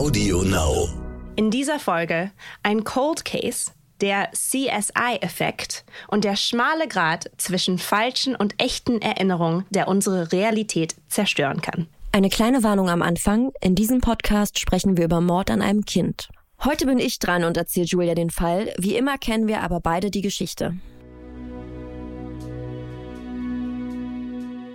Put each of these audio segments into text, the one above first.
Audio Now. In dieser Folge ein Cold Case, der CSI-Effekt und der schmale Grat zwischen falschen und echten Erinnerungen, der unsere Realität zerstören kann. Eine kleine Warnung am Anfang. In diesem Podcast sprechen wir über Mord an einem Kind. Heute bin ich dran und erzähle Julia den Fall. Wie immer kennen wir aber beide die Geschichte.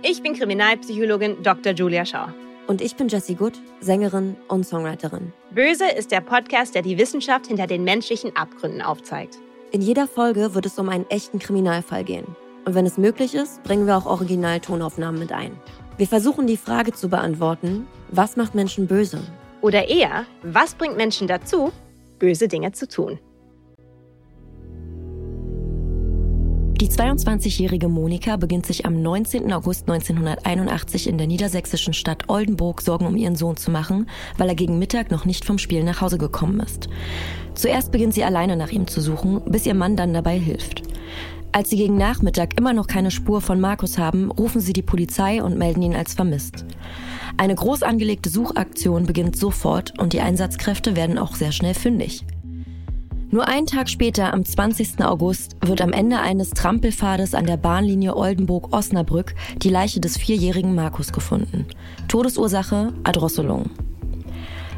Ich bin Kriminalpsychologin Dr. Julia Schauer. Und ich bin Jessie Good, Sängerin und Songwriterin. Böse ist der Podcast, der die Wissenschaft hinter den menschlichen Abgründen aufzeigt. In jeder Folge wird es um einen echten Kriminalfall gehen. Und wenn es möglich ist, bringen wir auch Originaltonaufnahmen mit ein. Wir versuchen die Frage zu beantworten, was macht Menschen böse? Oder eher, was bringt Menschen dazu, böse Dinge zu tun? Die 22-jährige Monika beginnt sich am 19. August 1981 in der niedersächsischen Stadt Oldenburg Sorgen um ihren Sohn zu machen, weil er gegen Mittag noch nicht vom Spiel nach Hause gekommen ist. Zuerst beginnt sie alleine nach ihm zu suchen, bis ihr Mann dann dabei hilft. Als sie gegen Nachmittag immer noch keine Spur von Markus haben, rufen sie die Polizei und melden ihn als vermisst. Eine groß angelegte Suchaktion beginnt sofort und die Einsatzkräfte werden auch sehr schnell fündig. Nur einen Tag später, am 20. August, wird am Ende eines Trampelpfades an der Bahnlinie Oldenburg-Osnabrück die Leiche des vierjährigen Markus gefunden. Todesursache Erdrosselung.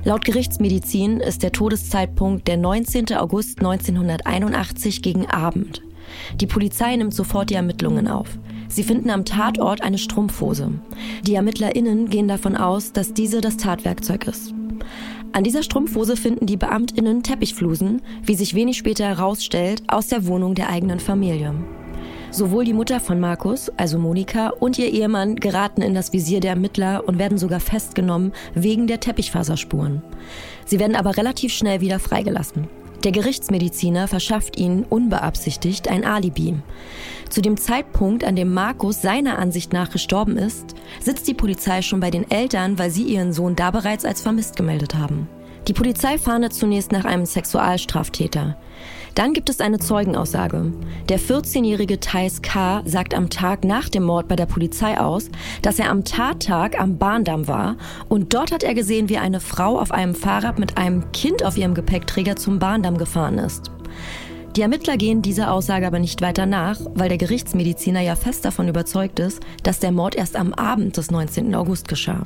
Laut Gerichtsmedizin ist der Todeszeitpunkt der 19. August 1981 gegen Abend. Die Polizei nimmt sofort die Ermittlungen auf. Sie finden am Tatort eine Strumpfhose. Die ErmittlerInnen gehen davon aus, dass diese das Tatwerkzeug ist. An dieser Strumpfhose finden die BeamtInnen Teppichflusen, wie sich wenig später herausstellt, aus der Wohnung der eigenen Familie. Sowohl die Mutter von Markus, also Monika, und ihr Ehemann geraten in das Visier der Ermittler und werden sogar festgenommen wegen der Teppichfaserspuren. Sie werden aber relativ schnell wieder freigelassen. Der Gerichtsmediziner verschafft ihnen unbeabsichtigt ein Alibi. Zu dem Zeitpunkt, an dem Markus seiner Ansicht nach gestorben ist, sitzt die Polizei schon bei den Eltern, weil sie ihren Sohn da bereits als vermisst gemeldet haben. Die Polizei fahndet zunächst nach einem Sexualstraftäter. Dann gibt es eine Zeugenaussage. Der 14-jährige Thais K. sagt am Tag nach dem Mord bei der Polizei aus, dass er am Tattag am Bahndamm war und dort hat er gesehen, wie eine Frau auf einem Fahrrad mit einem Kind auf ihrem Gepäckträger zum Bahndamm gefahren ist. Die Ermittler gehen dieser Aussage aber nicht weiter nach, weil der Gerichtsmediziner ja fest davon überzeugt ist, dass der Mord erst am Abend des 19. August geschah.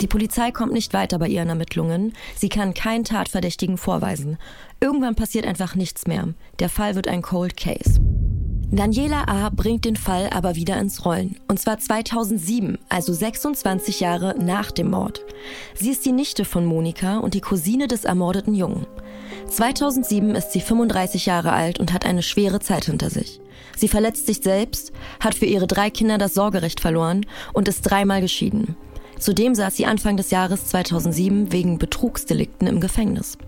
Die Polizei kommt nicht weiter bei ihren Ermittlungen. Sie kann keinen Tatverdächtigen vorweisen. Irgendwann passiert einfach nichts mehr. Der Fall wird ein Cold Case. Daniela A. bringt den Fall aber wieder ins Rollen. Und zwar 2007, also 26 Jahre nach dem Mord. Sie ist die Nichte von Monika und die Cousine des ermordeten Jungen. 2007 ist sie 35 Jahre alt und hat eine schwere Zeit hinter sich. Sie verletzt sich selbst, hat für ihre drei Kinder das Sorgerecht verloren und ist dreimal geschieden. Zudem saß sie Anfang des Jahres 2007 wegen Betrugsdelikten im Gefängnis.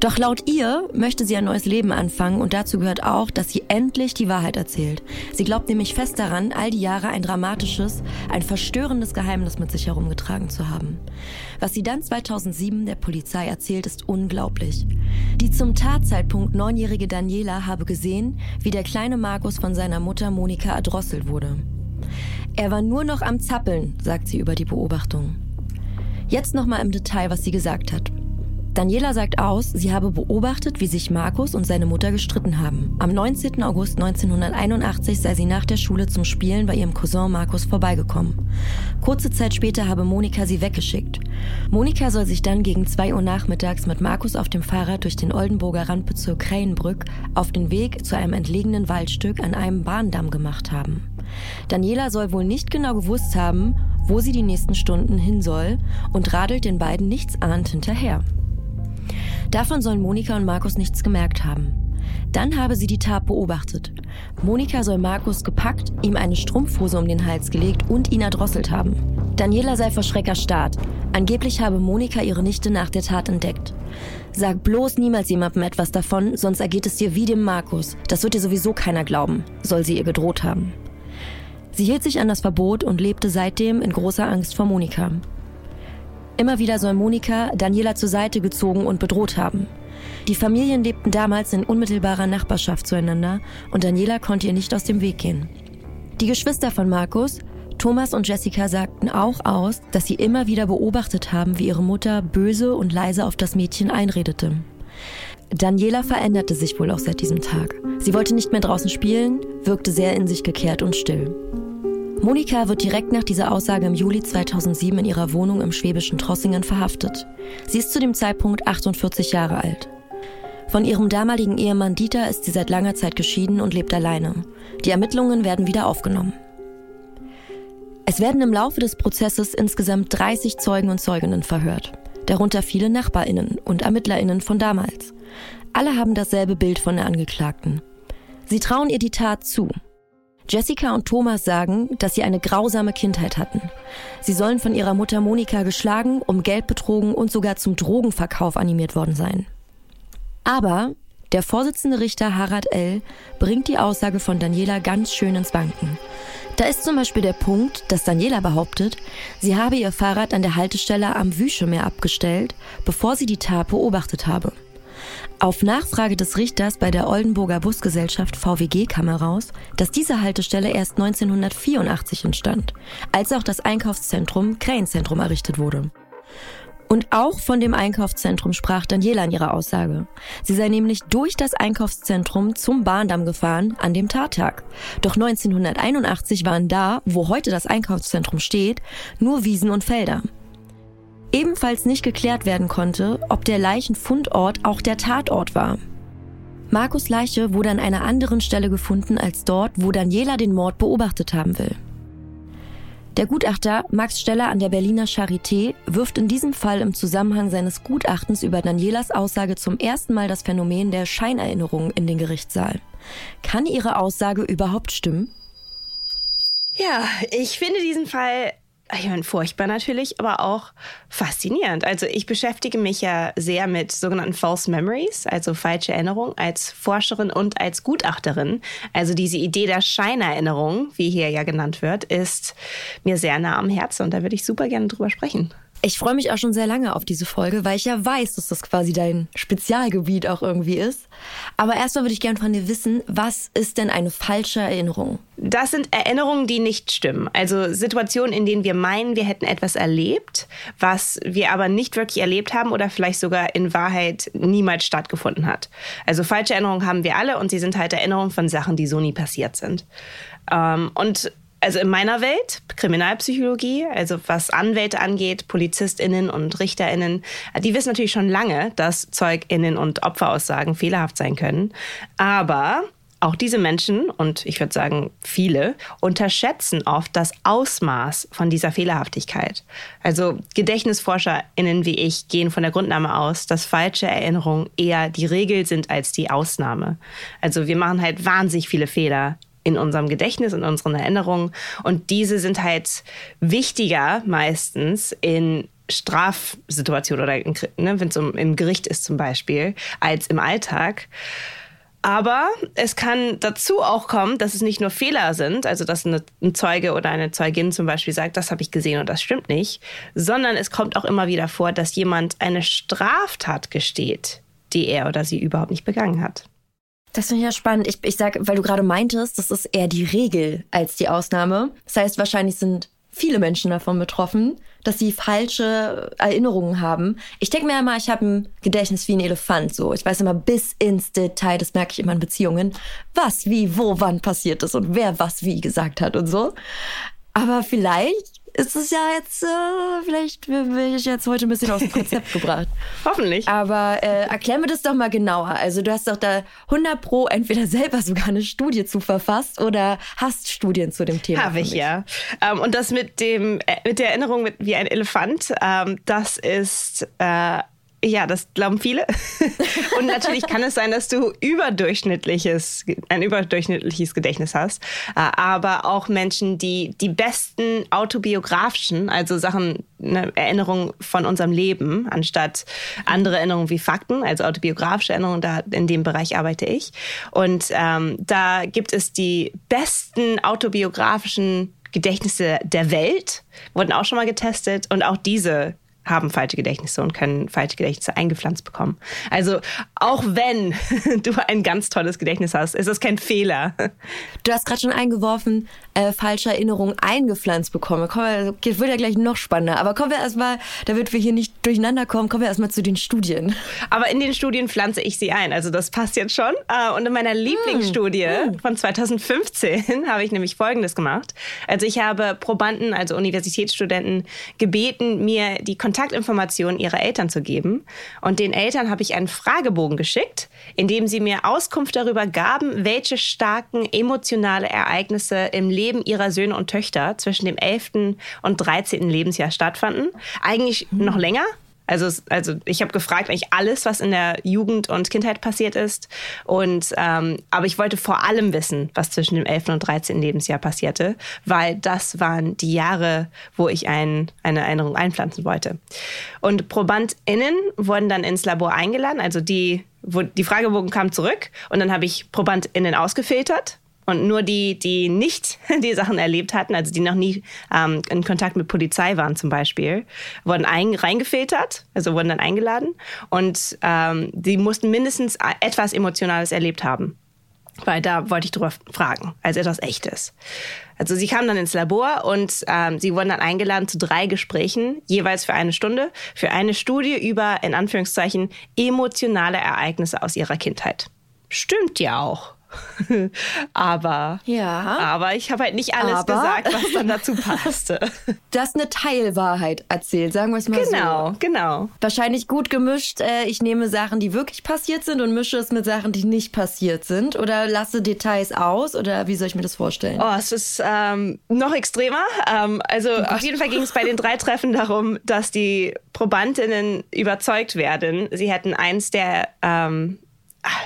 Doch laut ihr möchte sie ein neues Leben anfangen und dazu gehört auch, dass sie endlich die Wahrheit erzählt. Sie glaubt nämlich fest daran, all die Jahre ein dramatisches, ein verstörendes Geheimnis mit sich herumgetragen zu haben. Was sie dann 2007 der Polizei erzählt, ist unglaublich. Die zum Tatzeitpunkt neunjährige Daniela habe gesehen, wie der kleine Markus von seiner Mutter Monika erdrosselt wurde. Er war nur noch am Zappeln, sagt sie über die Beobachtung. Jetzt nochmal im Detail, was sie gesagt hat. Daniela sagt aus, sie habe beobachtet, wie sich Markus und seine Mutter gestritten haben. Am 19. August 1981 sei sie nach der Schule zum Spielen bei ihrem Cousin Markus vorbeigekommen. Kurze Zeit später habe Monika sie weggeschickt. Monika soll sich dann gegen 2 Uhr nachmittags mit Markus auf dem Fahrrad durch den Oldenburger Randbezirk Krähenbrück auf den Weg zu einem entlegenen Waldstück an einem Bahndamm gemacht haben. Daniela soll wohl nicht genau gewusst haben, wo sie die nächsten Stunden hin soll und radelt den beiden nichtsahnd hinterher. Davon sollen Monika und Markus nichts gemerkt haben. Dann habe sie die Tat beobachtet. Monika soll Markus gepackt, ihm eine Strumpfhose um den Hals gelegt und ihn erdrosselt haben. Daniela sei vor Schreck erstarrt. Angeblich habe Monika ihre Nichte nach der Tat entdeckt. Sag bloß niemals jemandem etwas davon, sonst ergeht es dir wie dem Markus. Das wird dir sowieso keiner glauben, soll sie ihr gedroht haben. Sie hielt sich an das Verbot und lebte seitdem in großer Angst vor Monika. Immer wieder soll Monika Daniela zur Seite gezogen und bedroht haben. Die Familien lebten damals in unmittelbarer Nachbarschaft zueinander und Daniela konnte ihr nicht aus dem Weg gehen. Die Geschwister von Markus, Thomas und Jessica sagten auch aus, dass sie immer wieder beobachtet haben, wie ihre Mutter böse und leise auf das Mädchen einredete. Daniela veränderte sich wohl auch seit diesem Tag. Sie wollte nicht mehr draußen spielen, wirkte sehr in sich gekehrt und still. Monika wird direkt nach dieser Aussage im Juli 2007 in ihrer Wohnung im schwäbischen Trossingen verhaftet. Sie ist zu dem Zeitpunkt 48 Jahre alt. Von ihrem damaligen Ehemann Dieter ist sie seit langer Zeit geschieden und lebt alleine. Die Ermittlungen werden wieder aufgenommen. Es werden im Laufe des Prozesses insgesamt 30 Zeugen und Zeuginnen verhört, darunter viele Nachbarinnen und Ermittlerinnen von damals. Alle haben dasselbe Bild von der Angeklagten. Sie trauen ihr die Tat zu. Jessica und Thomas sagen, dass sie eine grausame Kindheit hatten. Sie sollen von ihrer Mutter Monika geschlagen, um Geld betrogen und sogar zum Drogenverkauf animiert worden sein. Aber der Vorsitzende Richter Harald L. bringt die Aussage von Daniela ganz schön ins Wanken. Da ist zum Beispiel der Punkt, dass Daniela behauptet, sie habe ihr Fahrrad an der Haltestelle am Wüschemeer abgestellt, bevor sie die Tat beobachtet habe. Auf Nachfrage des Richters bei der Oldenburger Busgesellschaft VWG kam heraus, dass diese Haltestelle erst 1984 entstand, als auch das Einkaufszentrum Krähenzentrum errichtet wurde. Und auch von dem Einkaufszentrum sprach Daniela in ihrer Aussage. Sie sei nämlich durch das Einkaufszentrum zum Bahndamm gefahren an dem Tattag. Doch 1981 waren da, wo heute das Einkaufszentrum steht, nur Wiesen und Felder. Ebenfalls nicht geklärt werden konnte, ob der Leichenfundort auch der Tatort war. Markus Leiche wurde an einer anderen Stelle gefunden als dort, wo Daniela den Mord beobachtet haben will. Der Gutachter Max Steller an der Berliner Charité wirft in diesem Fall im Zusammenhang seines Gutachtens über Danielas Aussage zum ersten Mal das Phänomen der Scheinerinnerung in den Gerichtssaal. Kann ihre Aussage überhaupt stimmen? Ja, ich finde diesen Fall ich meine, furchtbar natürlich, aber auch faszinierend. Also ich beschäftige mich ja sehr mit sogenannten False Memories, also falsche Erinnerungen, als Forscherin und als Gutachterin. Also diese Idee der Scheinerinnerung, wie hier ja genannt wird, ist mir sehr nah am Herzen und da würde ich super gerne drüber sprechen. Ich freue mich auch schon sehr lange auf diese Folge, weil ich ja weiß, dass das quasi dein Spezialgebiet auch irgendwie ist. Aber erstmal würde ich gerne von dir wissen, was ist denn eine falsche Erinnerung? Das sind Erinnerungen, die nicht stimmen. Also Situationen, in denen wir meinen, wir hätten etwas erlebt, was wir aber nicht wirklich erlebt haben oder vielleicht sogar in Wahrheit niemals stattgefunden hat. Also falsche Erinnerungen haben wir alle und sie sind halt Erinnerungen von Sachen, die so nie passiert sind. Ähm, und also in meiner Welt, Kriminalpsychologie, also was Anwälte angeht, PolizistInnen und RichterInnen, die wissen natürlich schon lange, dass ZeugInnen und Opferaussagen fehlerhaft sein können. Aber auch diese Menschen, und ich würde sagen viele, unterschätzen oft das Ausmaß von dieser Fehlerhaftigkeit. Also GedächtnisforscherInnen wie ich gehen von der Grundnahme aus, dass falsche Erinnerungen eher die Regel sind als die Ausnahme. Also wir machen halt wahnsinnig viele Fehler in unserem Gedächtnis, in unseren Erinnerungen. Und diese sind halt wichtiger meistens in Strafsituationen oder ne, wenn es um, im Gericht ist zum Beispiel, als im Alltag. Aber es kann dazu auch kommen, dass es nicht nur Fehler sind, also dass eine, ein Zeuge oder eine Zeugin zum Beispiel sagt, das habe ich gesehen und das stimmt nicht, sondern es kommt auch immer wieder vor, dass jemand eine Straftat gesteht, die er oder sie überhaupt nicht begangen hat. Das finde ich ja spannend. Ich, ich sage, weil du gerade meintest, das ist eher die Regel als die Ausnahme. Das heißt, wahrscheinlich sind viele Menschen davon betroffen, dass sie falsche Erinnerungen haben. Ich denke mir immer, ich habe ein Gedächtnis wie ein Elefant. So, ich weiß immer bis ins Detail. Das merke ich immer in Beziehungen, was, wie, wo, wann passiert ist und wer was wie gesagt hat und so. Aber vielleicht ist es ja jetzt, äh, vielleicht bin ich jetzt heute ein bisschen aus dem Konzept gebracht. Hoffentlich. Aber äh, erklär mir das doch mal genauer. Also du hast doch da 100 Pro entweder selber sogar eine Studie zu verfasst oder hast Studien zu dem Thema. Habe ich, ja. Ähm, und das mit, dem, äh, mit der Erinnerung mit, wie ein Elefant, ähm, das ist... Äh, ja, das glauben viele. Und natürlich kann es sein, dass du überdurchschnittliches, ein überdurchschnittliches Gedächtnis hast. Äh, aber auch Menschen, die die besten autobiografischen, also Sachen, eine Erinnerung von unserem Leben, anstatt andere Erinnerungen wie Fakten, also autobiografische Erinnerungen, da in dem Bereich arbeite ich. Und ähm, da gibt es die besten autobiografischen Gedächtnisse der Welt, wurden auch schon mal getestet und auch diese haben falsche Gedächtnisse und können falsche Gedächtnisse eingepflanzt bekommen. Also auch wenn du ein ganz tolles Gedächtnis hast, ist das kein Fehler. Du hast gerade schon eingeworfen, äh, falsche Erinnerungen eingepflanzt bekommen. Kommen wir, wird ja gleich noch spannender. Aber kommen wir erstmal, damit wir hier nicht durcheinander kommen, kommen wir erstmal zu den Studien. Aber in den Studien pflanze ich sie ein. Also das passt jetzt schon. Äh, und in meiner Lieblingsstudie mm. von 2015 habe ich nämlich Folgendes gemacht. Also ich habe Probanden, also Universitätsstudenten, gebeten, mir die Kontaktinformationen ihrer Eltern zu geben. Und den Eltern habe ich einen Fragebogen geschickt, in dem sie mir Auskunft darüber gaben, welche starken emotionale Ereignisse im Leben ihrer Söhne und Töchter zwischen dem 11. und 13. Lebensjahr stattfanden. Eigentlich noch länger, also, also ich habe gefragt eigentlich alles, was in der Jugend und Kindheit passiert ist. Und ähm, aber ich wollte vor allem wissen, was zwischen dem 11. und 13. Lebensjahr passierte, weil das waren die Jahre, wo ich ein, eine Erinnerung einpflanzen wollte. Und ProbandInnen wurden dann ins Labor eingeladen, also die, wo die Fragebogen kam zurück und dann habe ich ProbandInnen ausgefiltert und nur die, die nicht die Sachen erlebt hatten, also die noch nie ähm, in Kontakt mit Polizei waren zum Beispiel, wurden ein, reingefiltert, also wurden dann eingeladen. Und ähm, die mussten mindestens etwas Emotionales erlebt haben. Weil da wollte ich drüber fragen, als etwas Echtes. Also sie kamen dann ins Labor und ähm, sie wurden dann eingeladen zu drei Gesprächen, jeweils für eine Stunde, für eine Studie über, in Anführungszeichen, emotionale Ereignisse aus ihrer Kindheit. Stimmt ja auch. aber, ja. aber ich habe halt nicht alles aber, gesagt, was dann dazu passte. Das ist eine Teilwahrheit erzählt, sagen wir es mal genau, so. Genau, genau. Wahrscheinlich gut gemischt. Äh, ich nehme Sachen, die wirklich passiert sind und mische es mit Sachen, die nicht passiert sind. Oder lasse Details aus. Oder wie soll ich mir das vorstellen? Oh, es ist ähm, noch extremer. Ähm, also oh auf jeden Fall ging es bei den drei Treffen darum, dass die Probandinnen überzeugt werden, sie hätten eins der ähm,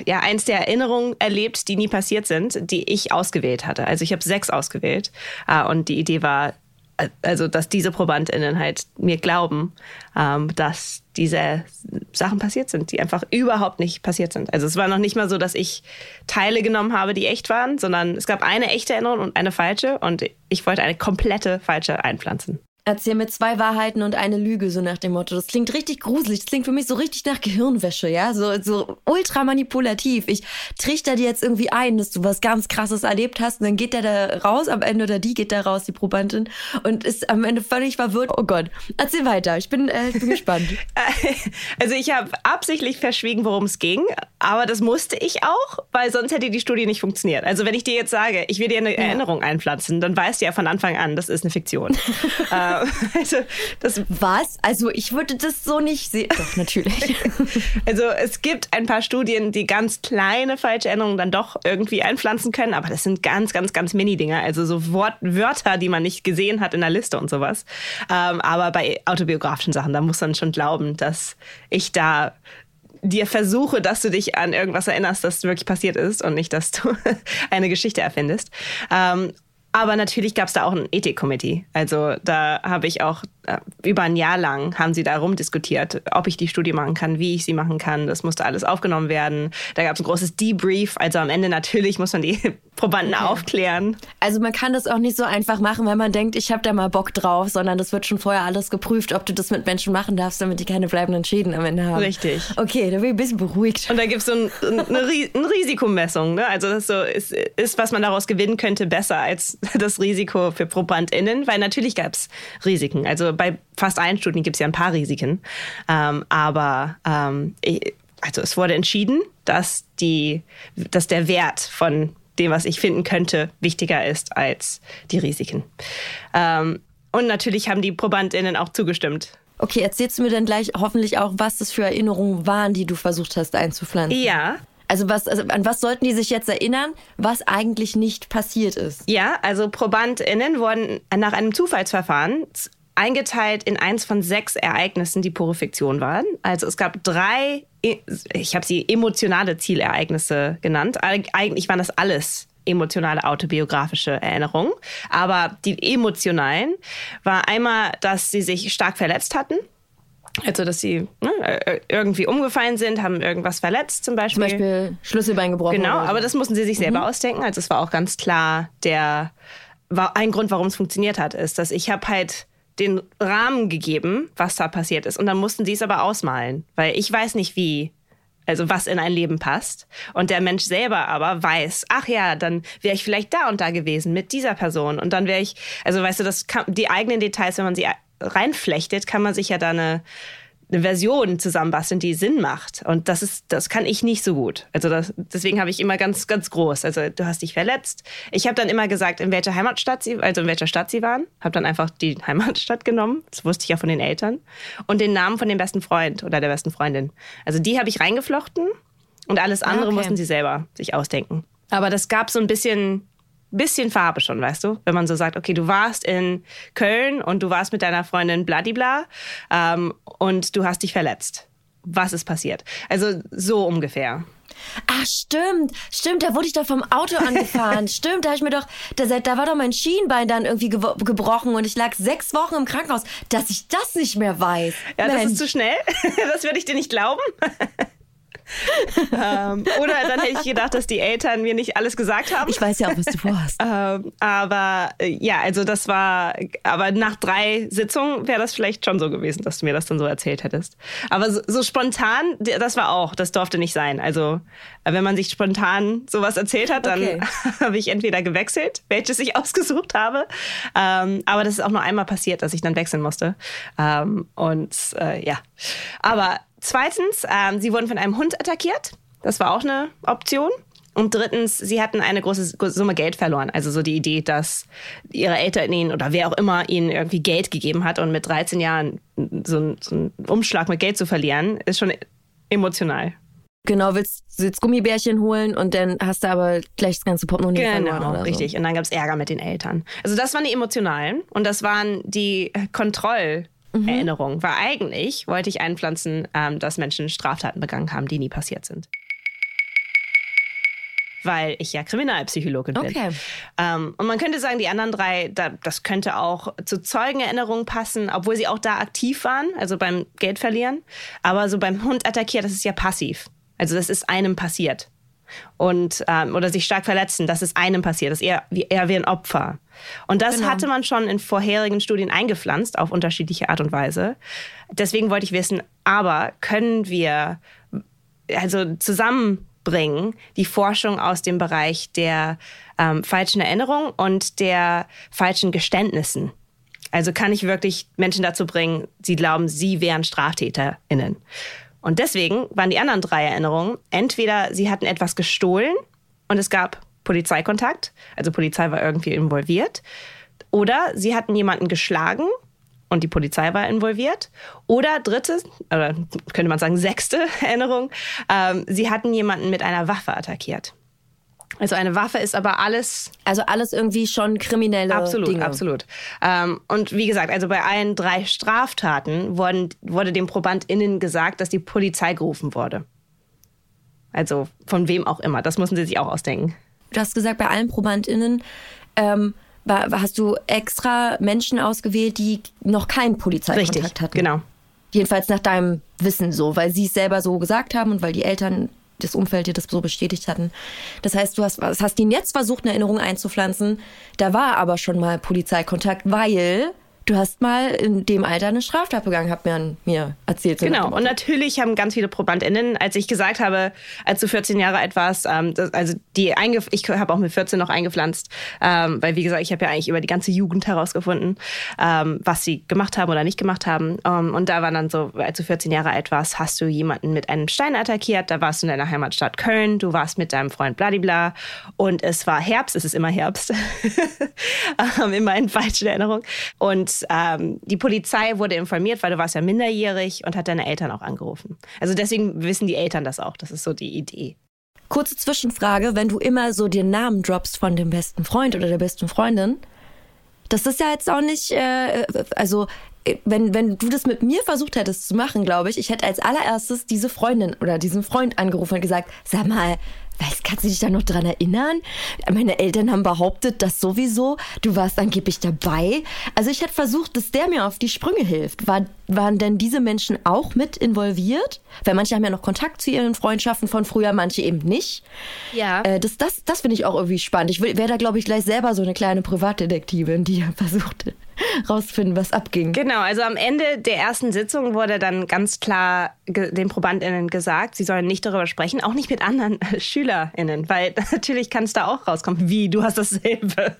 ja, eins der Erinnerungen erlebt, die nie passiert sind, die ich ausgewählt hatte. Also ich habe sechs ausgewählt. Äh, und die Idee war, äh, also dass diese ProbandInnen halt mir glauben, ähm, dass diese Sachen passiert sind, die einfach überhaupt nicht passiert sind. Also es war noch nicht mal so, dass ich Teile genommen habe, die echt waren, sondern es gab eine echte Erinnerung und eine falsche und ich wollte eine komplette falsche einpflanzen. Erzähl mir zwei Wahrheiten und eine Lüge, so nach dem Motto. Das klingt richtig gruselig. Das klingt für mich so richtig nach Gehirnwäsche, ja? So, so ultra manipulativ. Ich trichter dir jetzt irgendwie ein, dass du was ganz krasses erlebt hast und dann geht der da raus am Ende oder die geht da raus, die Probandin, und ist am Ende völlig verwirrt. Oh Gott. Erzähl weiter. Ich bin, äh, ich bin gespannt. Also ich habe absichtlich verschwiegen, worum es ging, aber das musste ich auch, weil sonst hätte die Studie nicht funktioniert. Also wenn ich dir jetzt sage, ich will dir eine ja. Erinnerung einpflanzen, dann weißt du ja von Anfang an, das ist eine Fiktion. Äh, also, das Was? Also ich würde das so nicht sehen. Doch, natürlich. also es gibt ein paar Studien, die ganz kleine falsche Änderungen dann doch irgendwie einpflanzen können, aber das sind ganz, ganz, ganz Mini-Dinger. Also so Wort Wörter, die man nicht gesehen hat in der Liste und sowas. Ähm, aber bei autobiografischen Sachen, da muss man schon glauben, dass ich da dir versuche, dass du dich an irgendwas erinnerst, das wirklich passiert ist und nicht, dass du eine Geschichte erfindest. Ähm, aber natürlich gab es da auch ein Ethik-Committee. Also da habe ich auch äh, über ein Jahr lang haben sie da rumdiskutiert, ob ich die Studie machen kann, wie ich sie machen kann. Das musste alles aufgenommen werden. Da gab es ein großes Debrief. Also am Ende natürlich muss man die Probanden okay. aufklären. Also man kann das auch nicht so einfach machen, wenn man denkt, ich habe da mal Bock drauf, sondern das wird schon vorher alles geprüft, ob du das mit Menschen machen darfst, damit die keine bleibenden Schäden am Ende haben. Richtig. Okay, da bin ich ein bisschen beruhigt. Und da gibt es so ein, eine, eine Risikomessung. Ne? Also das so ist, ist, was man daraus gewinnen könnte, besser als das Risiko für ProbandInnen, weil natürlich gab es Risiken. Also bei fast allen Studien gibt es ja ein paar Risiken. Ähm, aber ähm, also es wurde entschieden, dass, die, dass der Wert von dem, was ich finden könnte, wichtiger ist als die Risiken. Ähm, und natürlich haben die ProbandInnen auch zugestimmt. Okay, erzählst du mir dann gleich hoffentlich auch, was das für Erinnerungen waren, die du versucht hast einzupflanzen? Ja, also, was, also an was sollten die sich jetzt erinnern, was eigentlich nicht passiert ist? Ja, also ProbandInnen wurden nach einem Zufallsverfahren eingeteilt in eins von sechs Ereignissen, die pure Fiktion waren. Also es gab drei, ich habe sie emotionale Zielereignisse genannt. Eigentlich waren das alles emotionale autobiografische Erinnerungen. Aber die emotionalen war einmal, dass sie sich stark verletzt hatten. Also, dass sie ne, irgendwie umgefallen sind, haben irgendwas verletzt zum Beispiel. Zum Beispiel Schlüsselbein gebrochen. Genau, aber das mussten sie sich selber mhm. ausdenken. Also, es war auch ganz klar der, war ein Grund, warum es funktioniert hat, ist, dass ich habe halt den Rahmen gegeben, was da passiert ist. Und dann mussten sie es aber ausmalen, weil ich weiß nicht, wie also was in ein Leben passt. Und der Mensch selber aber weiß, ach ja, dann wäre ich vielleicht da und da gewesen mit dieser Person. Und dann wäre ich, also weißt du, das kann, die eigenen Details, wenn man sie reinflechtet, kann man sich ja da eine, eine Version zusammenbasteln, die Sinn macht. Und das ist, das kann ich nicht so gut. Also das, deswegen habe ich immer ganz, ganz groß. Also du hast dich verletzt. Ich habe dann immer gesagt, in welcher Heimatstadt sie, also in welcher Stadt sie waren. Habe dann einfach die Heimatstadt genommen. Das wusste ich ja von den Eltern. Und den Namen von dem besten Freund oder der besten Freundin. Also die habe ich reingeflochten. Und alles andere okay. mussten sie selber sich ausdenken. Aber das gab so ein bisschen bisschen Farbe schon, weißt du? Wenn man so sagt, okay, du warst in Köln und du warst mit deiner Freundin bladibla ähm, und du hast dich verletzt. Was ist passiert? Also so ungefähr. Ach, stimmt. Stimmt, da wurde ich doch vom Auto angefahren. stimmt, da habe ich mir doch, da, da war doch mein Schienbein dann irgendwie ge gebrochen und ich lag sechs Wochen im Krankenhaus, dass ich das nicht mehr weiß. Ja, Mensch. das ist zu schnell. das würde ich dir nicht glauben ähm, oder dann hätte ich gedacht, dass die Eltern mir nicht alles gesagt haben. Ich weiß ja auch, was du vorhast. ähm, aber äh, ja, also das war, aber nach drei Sitzungen wäre das vielleicht schon so gewesen, dass du mir das dann so erzählt hättest. Aber so, so spontan, das war auch, das durfte nicht sein. Also äh, wenn man sich spontan sowas erzählt hat, dann okay. habe ich entweder gewechselt, welches ich ausgesucht habe. Ähm, aber das ist auch nur einmal passiert, dass ich dann wechseln musste. Ähm, und äh, ja, aber Zweitens, ähm, sie wurden von einem Hund attackiert. Das war auch eine Option. Und drittens, sie hatten eine große Summe Geld verloren. Also so die Idee, dass ihre Eltern ihnen oder wer auch immer ihnen irgendwie Geld gegeben hat und mit 13 Jahren so, ein, so einen Umschlag mit Geld zu verlieren, ist schon emotional. Genau, willst du jetzt Gummibärchen holen und dann hast du aber gleich das ganze Portemonnaie genau, verloren. Genau, richtig. So. Und dann gab es Ärger mit den Eltern. Also das waren die emotionalen und das waren die Kontroll- mhm. Erinnerung, weil eigentlich wollte ich einpflanzen, ähm, dass Menschen Straftaten begangen haben, die nie passiert sind. Weil ich ja Kriminalpsychologin bin. Okay. Ähm, und man könnte sagen, die anderen drei, da, das könnte auch zu Zeugenerinnerungen passen, obwohl sie auch da aktiv waren, also beim Geldverlieren. Aber so beim Hund attackiert, das ist ja passiv. Also das ist einem passiert und ähm, oder sich stark verletzen, das ist einem passiert, das ist eher wie, eher wie ein Opfer. Und das genau. hatte man schon in vorherigen Studien eingepflanzt auf unterschiedliche Art und Weise. Deswegen wollte ich wissen, aber können wir also zusammenbringen die Forschung aus dem Bereich der ähm, falschen Erinnerung und der falschen Geständnissen? Also kann ich wirklich Menschen dazu bringen, sie glauben, sie wären StraftäterInnen. Und deswegen waren die anderen drei Erinnerungen, entweder sie hatten etwas gestohlen und es gab Polizeikontakt, also Polizei war irgendwie involviert, oder sie hatten jemanden geschlagen und die Polizei war involviert. Oder dritte, oder könnte man sagen sechste Erinnerung, ähm, sie hatten jemanden mit einer Waffe attackiert. Also eine Waffe ist aber alles. Also alles irgendwie schon kriminelle absolut, Dinge. Absolut, ähm, Und wie gesagt, also bei allen drei Straftaten wurden, wurde dem ProbandInnen gesagt, dass die Polizei gerufen wurde. Also von wem auch immer. Das müssen sie sich auch ausdenken. Du hast gesagt, bei allen ProbandInnen ähm, hast du extra Menschen ausgewählt, die noch keinen Polizeikontakt Richtig, hatten. Genau. Jedenfalls nach deinem Wissen so, weil sie es selber so gesagt haben und weil die Eltern das Umfeld dir das so bestätigt hatten. Das heißt, du hast, hast ihn jetzt versucht, eine Erinnerung einzupflanzen. Da war aber schon mal Polizeikontakt, weil du hast mal in dem Alter eine Straftat begangen, hat man mir erzählt. Genau. Und natürlich haben ganz viele ProbandInnen, als ich gesagt habe, als du 14 Jahre alt warst, ähm, das, also die eingef ich habe auch mit 14 noch eingepflanzt, ähm, weil wie gesagt, ich habe ja eigentlich über die ganze Jugend herausgefunden, ähm, was sie gemacht haben oder nicht gemacht haben. Ähm, und da war dann so, als du 14 Jahre alt warst, hast du jemanden mit einem Stein attackiert. Da warst du in deiner Heimatstadt Köln. Du warst mit deinem Freund Bladibla. Und es war Herbst. Es ist immer Herbst. ähm, immer in falscher Erinnerung. Und ähm, die Polizei wurde informiert, weil du warst ja minderjährig und hat deine Eltern auch angerufen. Also deswegen wissen die Eltern das auch. Das ist so die Idee. Kurze Zwischenfrage, wenn du immer so den Namen droppst von dem besten Freund oder der besten Freundin, das ist ja jetzt auch nicht, äh, also wenn, wenn du das mit mir versucht hättest zu machen, glaube ich, ich hätte als allererstes diese Freundin oder diesen Freund angerufen und gesagt, sag mal, Weißt, kannst du dich da noch dran erinnern? Meine Eltern haben behauptet, dass sowieso, du warst angeblich dabei. Also ich hätte versucht, dass der mir auf die Sprünge hilft. War, waren denn diese Menschen auch mit involviert? Weil manche haben ja noch Kontakt zu ihren Freundschaften von früher, manche eben nicht. Ja. Äh, das rausfinden, was abging. Genau, also am Ende der ersten Sitzung wurde dann ganz klar den ProbandInnen gesagt, sie sollen nicht darüber sprechen, auch nicht mit anderen SchülerInnen, weil natürlich kann es da auch rauskommen, wie, du hast dasselbe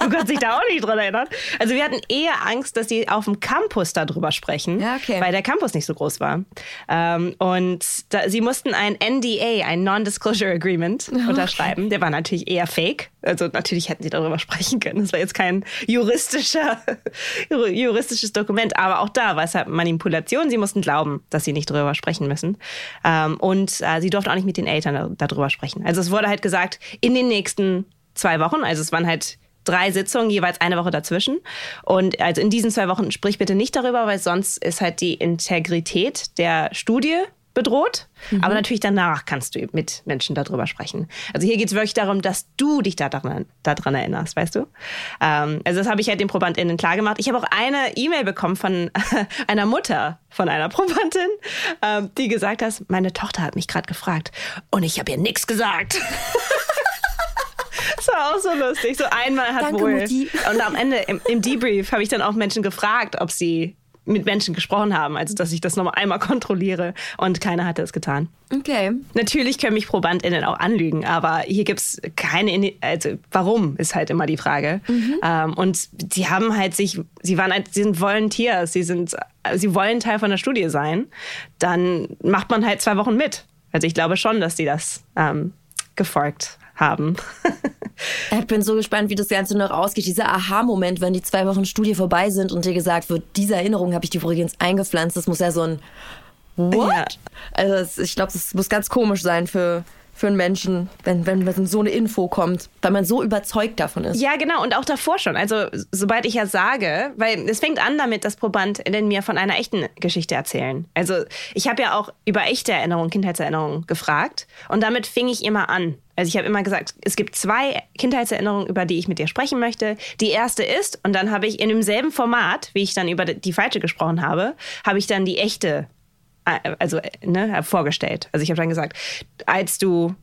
Du kannst dich da auch nicht dran erinnern. Also wir hatten eher Angst, dass sie auf dem Campus darüber sprechen, ja, okay. weil der Campus nicht so groß war. Ähm, und da, sie mussten ein NDA, ein Non-Disclosure Agreement, okay. unterschreiben. Der war natürlich eher fake. Also natürlich hätten sie darüber sprechen können. Das war jetzt kein juristischer, juristisches Dokument, aber auch da war es halt Manipulation. Sie mussten glauben, dass sie nicht darüber sprechen müssen. Ähm, und äh, sie durften auch nicht mit den Eltern darüber sprechen. Also es wurde halt gesagt, in den nächsten zwei Wochen, also es waren halt drei Sitzungen, jeweils eine Woche dazwischen. Und also in diesen zwei Wochen sprich bitte nicht darüber, weil sonst ist halt die Integrität der Studie bedroht. Mhm. Aber natürlich danach kannst du mit Menschen darüber sprechen. Also hier geht es wirklich darum, dass du dich daran, daran erinnerst, weißt du? Ähm, also das habe ich halt den ProbandInnen klargemacht. Ich habe auch eine E-Mail bekommen von einer Mutter von einer Probandin, ähm, die gesagt hat, meine Tochter hat mich gerade gefragt und ich habe ihr nichts gesagt. Das war auch so lustig. So einmal hat Danke, wohl. Mutti. Und am Ende im, im Debrief habe ich dann auch Menschen gefragt, ob sie mit Menschen gesprochen haben, also dass ich das nochmal einmal kontrolliere und keiner hatte es getan. Okay. Natürlich können mich ProbandInnen auch anlügen, aber hier gibt es keine, also warum ist halt immer die Frage. Mhm. Ähm, und die haben halt sich, sie waren halt, sie sind Volunteers, sie sind, sie wollen Teil von der Studie sein, dann macht man halt zwei Wochen mit. Also ich glaube schon, dass die das ähm, gefolgt haben. ich bin so gespannt, wie das Ganze noch ausgeht. Dieser Aha-Moment, wenn die zwei Wochen Studie vorbei sind und dir gesagt wird, diese Erinnerung habe ich dir übrigens eingepflanzt. Das muss ja so ein What? Ja. Also ich glaube, das muss ganz komisch sein für für einen Menschen, wenn, wenn, wenn so eine Info kommt, weil man so überzeugt davon ist. Ja, genau. Und auch davor schon. Also, sobald ich ja sage, weil es fängt an damit, dass ProbandInnen mir von einer echten Geschichte erzählen. Also, ich habe ja auch über echte Erinnerungen, Kindheitserinnerungen gefragt. Und damit fing ich immer an. Also ich habe immer gesagt, es gibt zwei Kindheitserinnerungen, über die ich mit dir sprechen möchte. Die erste ist, und dann habe ich in demselben Format, wie ich dann über die falsche gesprochen habe, habe ich dann die echte äh, also ne, vorgestellt. Also ich habe dann gesagt, als du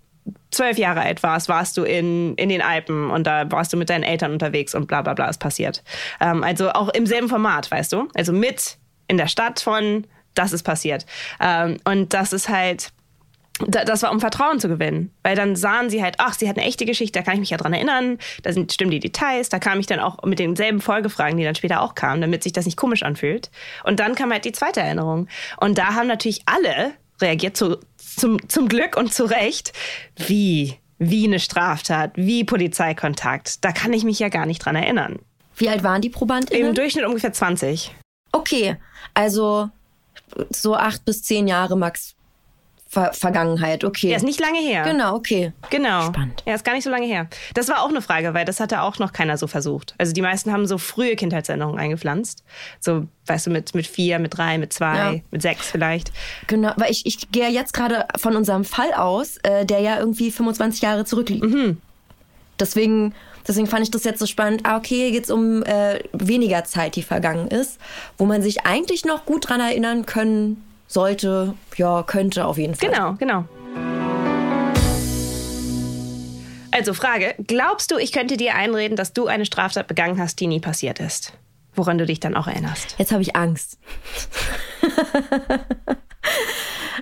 zwölf Jahre alt warst, warst du in, in den Alpen und da warst du mit deinen Eltern unterwegs und bla bla bla ist passiert. Ähm, also auch im selben Format, weißt du? Also mit in der Stadt von, das ist passiert. Ähm, und das ist halt das war, um Vertrauen zu gewinnen. Weil dann sahen sie halt, ach, sie hat eine echte Geschichte, da kann ich mich ja dran erinnern, da sind, stimmen die Details, da kam ich dann auch mit denselben Folgefragen, die dann später auch kamen, damit sich das nicht komisch anfühlt. Und dann kam halt die zweite Erinnerung. Und da haben natürlich alle reagiert, zu, zum, zum Glück und zu Recht, wie, wie eine Straftat, wie Polizeikontakt. Da kann ich mich ja gar nicht dran erinnern. Wie alt waren die Probandinnen? Im Durchschnitt ungefähr 20. Okay, also so acht bis zehn Jahre max Ver Vergangenheit, okay. Ja, ist nicht lange her. Genau, okay. Genau. Spannend. Ja, ist gar nicht so lange her. Das war auch eine Frage, weil das hatte auch noch keiner so versucht. Also die meisten haben so frühe Kindheitserinnerungen eingepflanzt. So, weißt du, mit, mit vier, mit drei, mit zwei, ja. mit sechs vielleicht. Genau, weil ich, ich gehe jetzt gerade von unserem Fall aus, äh, der ja irgendwie 25 Jahre zurückliegt. Mhm. Deswegen, deswegen fand ich das jetzt so spannend. Ah, okay, hier geht es um äh, weniger Zeit, die vergangen ist, wo man sich eigentlich noch gut dran erinnern können sollte, ja, könnte auf jeden Fall. Genau, genau. Also Frage, glaubst du, ich könnte dir einreden, dass du eine Straftat begangen hast, die nie passiert ist? Woran du dich dann auch erinnerst? Jetzt habe ich Angst.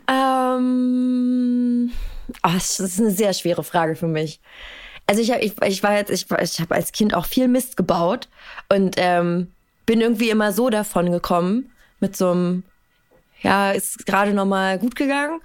ähm, oh, das ist eine sehr schwere Frage für mich. Also ich, hab, ich, ich war jetzt, ich, ich habe als Kind auch viel Mist gebaut und ähm, bin irgendwie immer so davon gekommen mit so einem ja, ist gerade noch mal gut gegangen.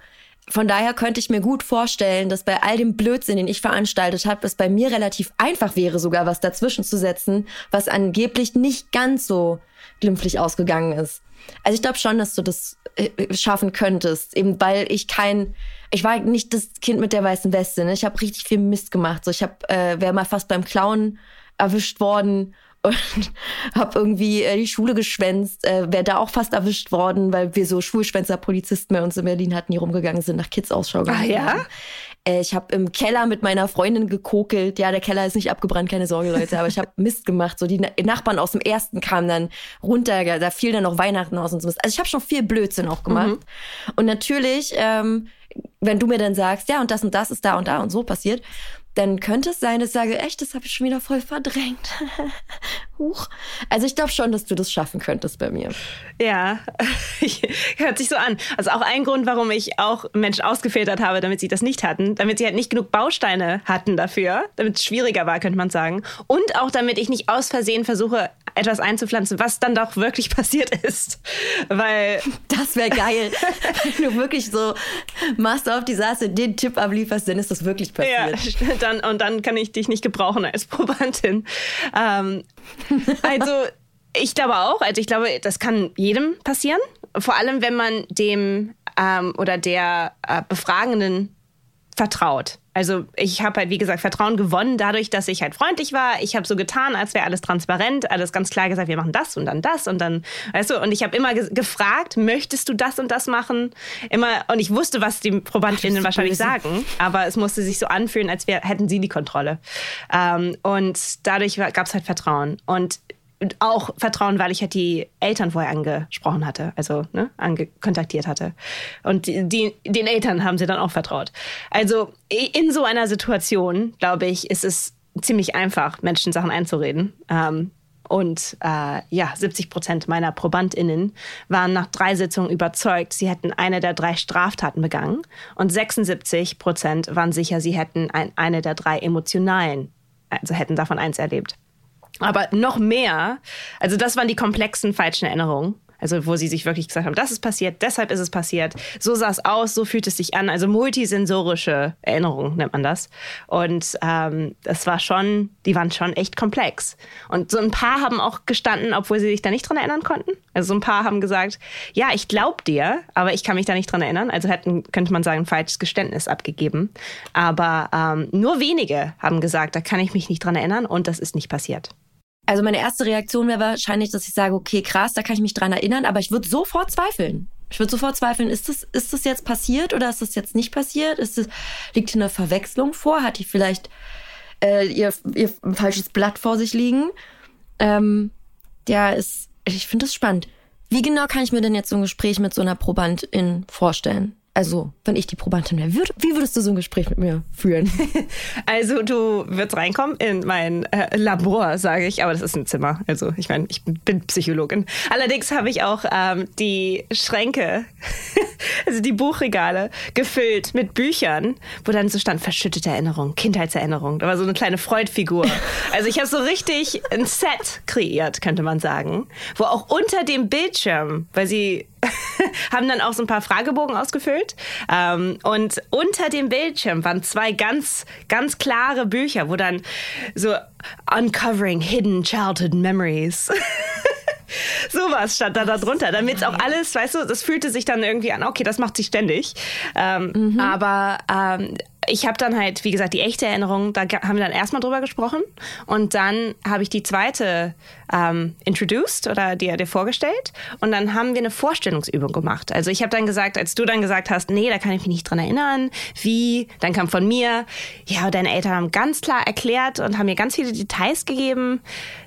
Von daher könnte ich mir gut vorstellen, dass bei all dem Blödsinn, den ich veranstaltet habe, es bei mir relativ einfach wäre, sogar was dazwischen zu setzen, was angeblich nicht ganz so glimpflich ausgegangen ist. Also ich glaube schon, dass du das äh, schaffen könntest, eben weil ich kein, ich war nicht das Kind mit der weißen Weste. Ne? Ich habe richtig viel Mist gemacht. So, ich habe, äh, wäre mal fast beim Clown erwischt worden und habe irgendwie äh, die Schule geschwänzt. Äh, Wäre da auch fast erwischt worden, weil wir so Schulschwänzer-Polizisten bei uns in Berlin hatten, die rumgegangen sind, nach Kids Ausschau gehalten Ah ja? Äh, ich habe im Keller mit meiner Freundin gekokelt. Ja, der Keller ist nicht abgebrannt, keine Sorge, Leute. Aber ich habe Mist gemacht. So die Nachbarn aus dem ersten kamen dann runter. Da fiel dann noch Weihnachten aus und so. Also ich habe schon viel Blödsinn auch gemacht. Mhm. Und natürlich, ähm, wenn du mir dann sagst, ja, und das und das ist da und da und so passiert, dann könnte es sein, dass ich sage, echt, das habe ich schon wieder voll verdrängt. Huch. Also ich glaube schon, dass du das schaffen könntest bei mir. Ja, hört sich so an. Also auch ein Grund, warum ich auch Menschen ausgefiltert habe, damit sie das nicht hatten, damit sie halt nicht genug Bausteine hatten dafür, damit es schwieriger war, könnte man sagen. Und auch damit ich nicht aus Versehen versuche, etwas einzupflanzen, was dann doch wirklich passiert ist. Weil. Das wäre geil. Wenn du wirklich so Master auf die Saße den Tipp ablieferst, dann ist das wirklich passiert. Ja, dann, und dann kann ich dich nicht gebrauchen als Probandin. Ähm, also, ich glaube auch, also ich glaube, das kann jedem passieren. Vor allem, wenn man dem ähm, oder der äh, Befragenden vertraut. Also ich habe halt, wie gesagt, Vertrauen gewonnen dadurch, dass ich halt freundlich war. Ich habe so getan, als wäre alles transparent, alles ganz klar gesagt, wir machen das und dann das und dann, weißt du, und ich habe immer ge gefragt, möchtest du das und das machen? Immer, und ich wusste, was die Probandinnen wahrscheinlich sagen, aber es musste sich so anfühlen, als wär, hätten sie die Kontrolle. Ähm, und dadurch gab es halt Vertrauen. Und auch Vertrauen, weil ich halt die Eltern vorher angesprochen hatte, also ne, kontaktiert hatte. Und die, die, den Eltern haben sie dann auch vertraut. Also in so einer Situation, glaube ich, ist es ziemlich einfach, Menschen Sachen einzureden. Ähm, und äh, ja, 70 Prozent meiner ProbandInnen waren nach drei Sitzungen überzeugt, sie hätten eine der drei Straftaten begangen. Und 76 Prozent waren sicher, sie hätten ein, eine der drei emotionalen, also hätten davon eins erlebt. Aber noch mehr, also das waren die komplexen falschen Erinnerungen. Also wo sie sich wirklich gesagt haben, das ist passiert, deshalb ist es passiert, so sah es aus, so fühlt es sich an. Also multisensorische Erinnerung nennt man das. Und ähm, das war schon, die waren schon echt komplex. Und so ein paar haben auch gestanden, obwohl sie sich da nicht dran erinnern konnten. Also so ein paar haben gesagt, ja, ich glaube dir, aber ich kann mich da nicht dran erinnern. Also hätten, könnte man sagen, ein falsches Geständnis abgegeben. Aber ähm, nur wenige haben gesagt, da kann ich mich nicht dran erinnern und das ist nicht passiert. Also meine erste Reaktion wäre wahrscheinlich, dass ich sage, okay, krass, da kann ich mich dran erinnern, aber ich würde sofort zweifeln. Ich würde sofort zweifeln, ist das, ist das jetzt passiert oder ist das jetzt nicht passiert? Ist das, liegt hier eine Verwechslung vor? Hat die vielleicht äh, ihr, ihr falsches Blatt vor sich liegen? Ähm, ja, ist, ich finde das spannend. Wie genau kann ich mir denn jetzt so ein Gespräch mit so einer Probandin vorstellen? Also, wenn ich die Probandin wäre, würd, wie würdest du so ein Gespräch mit mir führen? Also, du würdest reinkommen in mein äh, Labor, sage ich, aber das ist ein Zimmer. Also, ich meine, ich bin Psychologin. Allerdings habe ich auch ähm, die Schränke, also die Buchregale, gefüllt mit Büchern, wo dann so stand verschüttete Erinnerung, Kindheitserinnerung. Da war so eine kleine Freudfigur. Also, ich habe so richtig ein Set kreiert, könnte man sagen, wo auch unter dem Bildschirm, weil sie haben dann auch so ein paar Fragebogen ausgefüllt. Ähm, und unter dem Bildschirm waren zwei ganz, ganz klare Bücher, wo dann so Uncovering Hidden Childhood Memories. Sowas stand da drunter, damit es auch alles, weißt du, das fühlte sich dann irgendwie an, okay, das macht sich ständig. Ähm, mhm. Aber ähm, ich habe dann halt, wie gesagt, die echte Erinnerung, da haben wir dann erstmal drüber gesprochen und dann habe ich die zweite ähm, introduced oder dir, dir vorgestellt und dann haben wir eine Vorstellungsübung gemacht. Also ich habe dann gesagt, als du dann gesagt hast, nee, da kann ich mich nicht dran erinnern, wie, dann kam von mir, ja, deine Eltern haben ganz klar erklärt und haben mir ganz viele Details gegeben.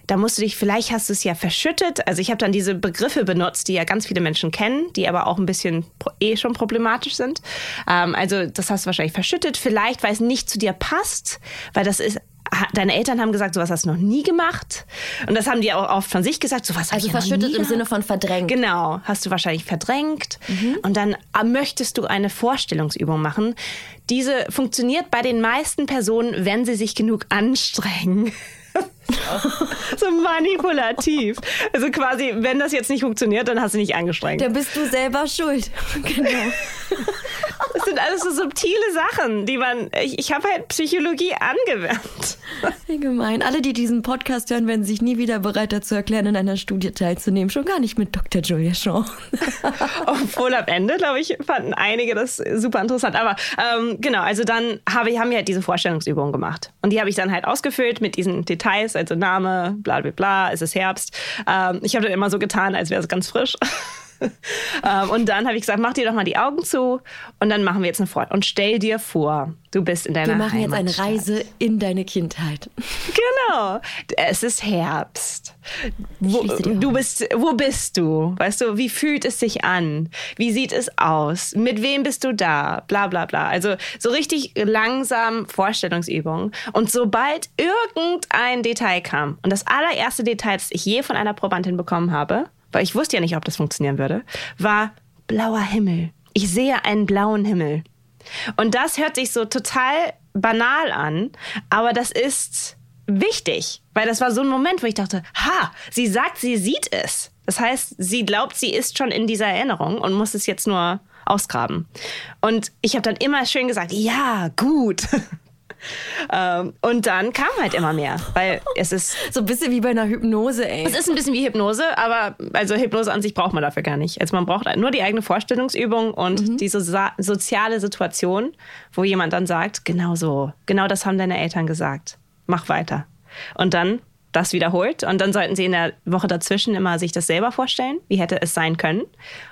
Da musst du dich, vielleicht hast du es ja verschüttet. Also ich habe dann diese Begriffe benutzt, die ja ganz viele Menschen kennen, die aber auch ein bisschen eh schon problematisch sind. Ähm, also das hast du wahrscheinlich verschüttet vielleicht, weil es nicht zu dir passt, weil das ist deine Eltern haben gesagt, sowas hast du noch nie gemacht. Und das haben die auch oft von sich gesagt, sowas Also verschüttet im Sinne von verdrängt. Genau, hast du wahrscheinlich verdrängt. Mhm. Und dann ah, möchtest du eine Vorstellungsübung machen. Diese funktioniert bei den meisten Personen, wenn sie sich genug anstrengen. so manipulativ. Also quasi, wenn das jetzt nicht funktioniert, dann hast du nicht angestrengt. Dann bist du selber schuld. genau. Das sind alles so subtile Sachen, die man. Ich, ich habe halt Psychologie angewandt. Wie gemein. Alle, die diesen Podcast hören, werden sich nie wieder bereit dazu erklären, in einer Studie teilzunehmen. Schon gar nicht mit Dr. Julia Shaw. Obwohl am Ende, glaube ich, fanden einige das super interessant. Aber ähm, genau, also dann habe, haben wir halt diese Vorstellungsübung gemacht. Und die habe ich dann halt ausgefüllt mit diesen Details, also Name, bla bla bla, es ist Herbst. Ähm, ich habe dann immer so getan, als wäre es ganz frisch. ähm, und dann habe ich gesagt, mach dir doch mal die Augen zu und dann machen wir jetzt eine Fort. Und stell dir vor, du bist in deiner Wir machen jetzt Heimatstadt. eine Reise in deine Kindheit. Genau. Es ist Herbst. Wo, du bist, wo bist du? Weißt du, wie fühlt es sich an? Wie sieht es aus? Mit wem bist du da? Bla bla bla. Also so richtig langsam Vorstellungsübung. Und sobald irgendein Detail kam, und das allererste Detail, das ich je von einer Probandin bekommen habe, weil ich wusste ja nicht, ob das funktionieren würde, war blauer Himmel. Ich sehe einen blauen Himmel. Und das hört sich so total banal an, aber das ist wichtig, weil das war so ein Moment, wo ich dachte, ha, sie sagt, sie sieht es. Das heißt, sie glaubt, sie ist schon in dieser Erinnerung und muss es jetzt nur ausgraben. Und ich habe dann immer schön gesagt, ja, gut. Ähm, und dann kam halt immer mehr, weil es ist So ein bisschen wie bei einer Hypnose, ey. es ist ein bisschen wie Hypnose, aber also Hypnose an sich braucht man dafür gar nicht. Also man braucht nur die eigene Vorstellungsübung und diese so soziale Situation, wo jemand dann sagt, genau so, genau das haben deine Eltern gesagt. Mach weiter. Und dann das wiederholt und dann sollten sie in der Woche dazwischen immer sich das selber vorstellen, wie hätte es sein können.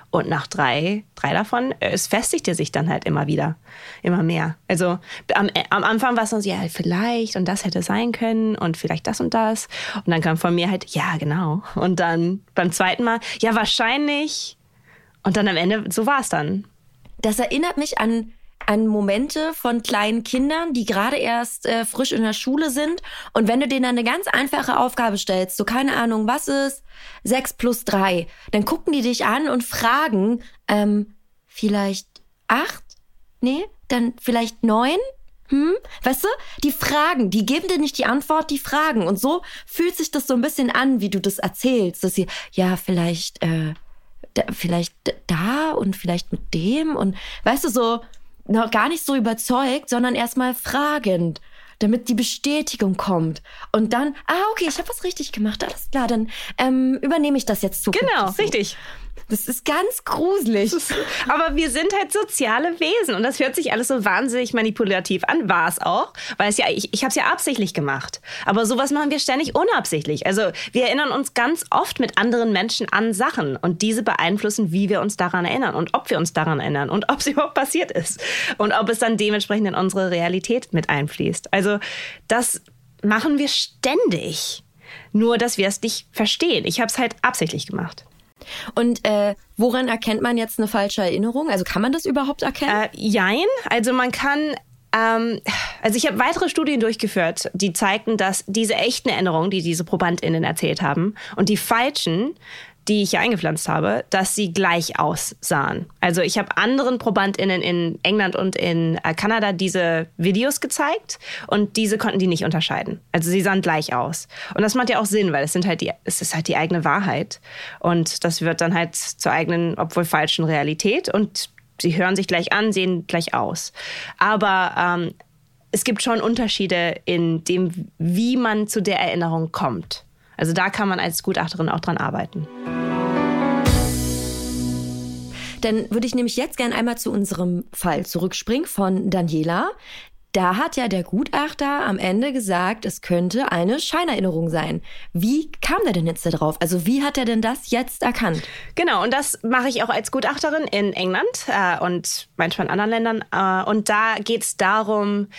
Und nach drei, drei davon, äh, es festigte sich dann halt immer wieder, immer mehr. Also am, äh, am Anfang war es so, ja, vielleicht und das hätte sein können und vielleicht das und das. Und dann kam von mir halt, ja, genau. Und dann beim zweiten Mal, ja, wahrscheinlich. Und dann am Ende, so war es dann. Das erinnert mich an, an Momente von kleinen Kindern, die gerade erst äh, frisch in der Schule sind. Und wenn du denen dann eine ganz einfache Aufgabe stellst, so keine Ahnung, was ist 6 plus 3, dann gucken die dich an und fragen, ähm, vielleicht 8? Nee, dann vielleicht 9? Hm? Weißt du, die fragen, die geben dir nicht die Antwort, die fragen. Und so fühlt sich das so ein bisschen an, wie du das erzählst, dass sie, ja, vielleicht, äh, da, vielleicht da und vielleicht mit dem und weißt du, so noch gar nicht so überzeugt, sondern erstmal fragend, damit die Bestätigung kommt. Und dann, ah, okay, ich habe was richtig gemacht, alles klar, dann ähm, übernehme ich das jetzt zukünftig. Genau, richtig. Das ist ganz gruselig. Aber wir sind halt soziale Wesen und das hört sich alles so wahnsinnig manipulativ an, war es auch, weil es ja ich, ich habe es ja absichtlich gemacht. Aber sowas machen wir ständig unabsichtlich. Also wir erinnern uns ganz oft mit anderen Menschen an Sachen und diese beeinflussen, wie wir uns daran erinnern und ob wir uns daran erinnern und ob es überhaupt passiert ist und ob es dann dementsprechend in unsere Realität mit einfließt. Also das machen wir ständig. Nur, dass wir es nicht verstehen. Ich habe es halt absichtlich gemacht. Und äh, woran erkennt man jetzt eine falsche Erinnerung? Also kann man das überhaupt erkennen? Äh, jein. Also man kann. Ähm, also ich habe weitere Studien durchgeführt, die zeigten, dass diese echten Erinnerungen, die diese ProbandInnen erzählt haben, und die falschen, die ich hier eingepflanzt habe, dass sie gleich aussahen. Also ich habe anderen ProbandInnen in England und in äh, Kanada diese Videos gezeigt und diese konnten die nicht unterscheiden. Also sie sahen gleich aus. Und das macht ja auch Sinn, weil es sind halt die, es ist halt die eigene Wahrheit. Und das wird dann halt zur eigenen, obwohl falschen Realität und sie hören sich gleich an, sehen gleich aus. Aber ähm, es gibt schon Unterschiede in dem, wie man zu der Erinnerung kommt. Also da kann man als Gutachterin auch dran arbeiten. Dann würde ich nämlich jetzt gern einmal zu unserem Fall zurückspringen von Daniela. Da hat ja der Gutachter am Ende gesagt, es könnte eine Scheinerinnerung sein. Wie kam der denn jetzt da drauf? Also wie hat er denn das jetzt erkannt? Genau, und das mache ich auch als Gutachterin in England äh, und manchmal in anderen Ländern. Äh, und da geht es darum,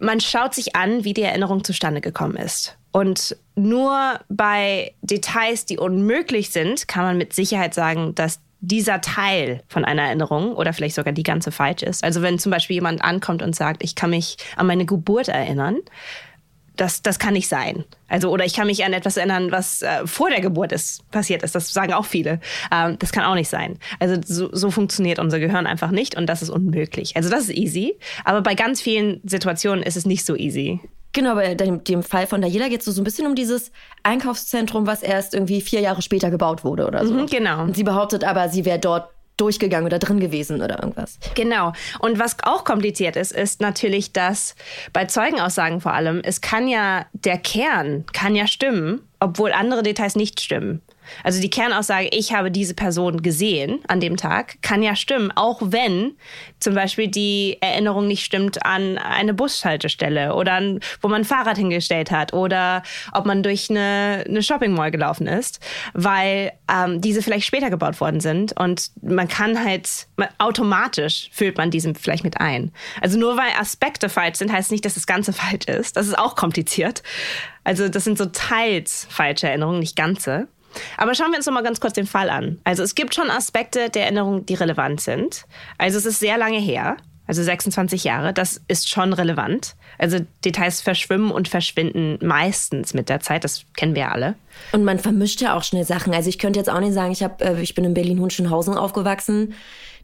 man schaut sich an, wie die Erinnerung zustande gekommen ist. Und nur bei Details, die unmöglich sind, kann man mit Sicherheit sagen, dass dieser Teil von einer Erinnerung oder vielleicht sogar die ganze falsch ist. Also wenn zum Beispiel jemand ankommt und sagt, ich kann mich an meine Geburt erinnern, das, das kann nicht sein. Also, oder ich kann mich an etwas erinnern, was äh, vor der Geburt ist, passiert ist. Das sagen auch viele. Ähm, das kann auch nicht sein. Also, so, so funktioniert unser Gehirn einfach nicht und das ist unmöglich. Also, das ist easy. Aber bei ganz vielen Situationen ist es nicht so easy. Genau, bei dem, dem Fall von Daniela geht es so ein bisschen um dieses Einkaufszentrum, was erst irgendwie vier Jahre später gebaut wurde oder so. Mhm, genau. Und sie behauptet aber, sie wäre dort durchgegangen oder drin gewesen oder irgendwas. Genau. Und was auch kompliziert ist, ist natürlich, dass bei Zeugenaussagen vor allem, es kann ja, der Kern kann ja stimmen, obwohl andere Details nicht stimmen. Also die Kernaussage, ich habe diese Person gesehen an dem Tag, kann ja stimmen, auch wenn zum Beispiel die Erinnerung nicht stimmt an eine Bushaltestelle oder an, wo man ein Fahrrad hingestellt hat oder ob man durch eine, eine Shopping Mall gelaufen ist, weil ähm, diese vielleicht später gebaut worden sind und man kann halt man, automatisch fühlt man diesem vielleicht mit ein. Also nur weil Aspekte falsch sind, heißt nicht, dass das Ganze falsch ist. Das ist auch kompliziert. Also das sind so teils falsche Erinnerungen, nicht ganze. Aber schauen wir uns noch mal ganz kurz den Fall an. Also es gibt schon Aspekte der Erinnerung, die relevant sind. Also es ist sehr lange her, also 26 Jahre, das ist schon relevant. Also Details verschwimmen und verschwinden meistens mit der Zeit, das kennen wir ja alle. Und man vermischt ja auch schnell Sachen. Also ich könnte jetzt auch nicht sagen, ich, hab, äh, ich bin in Berlin-Hunschenhausen aufgewachsen.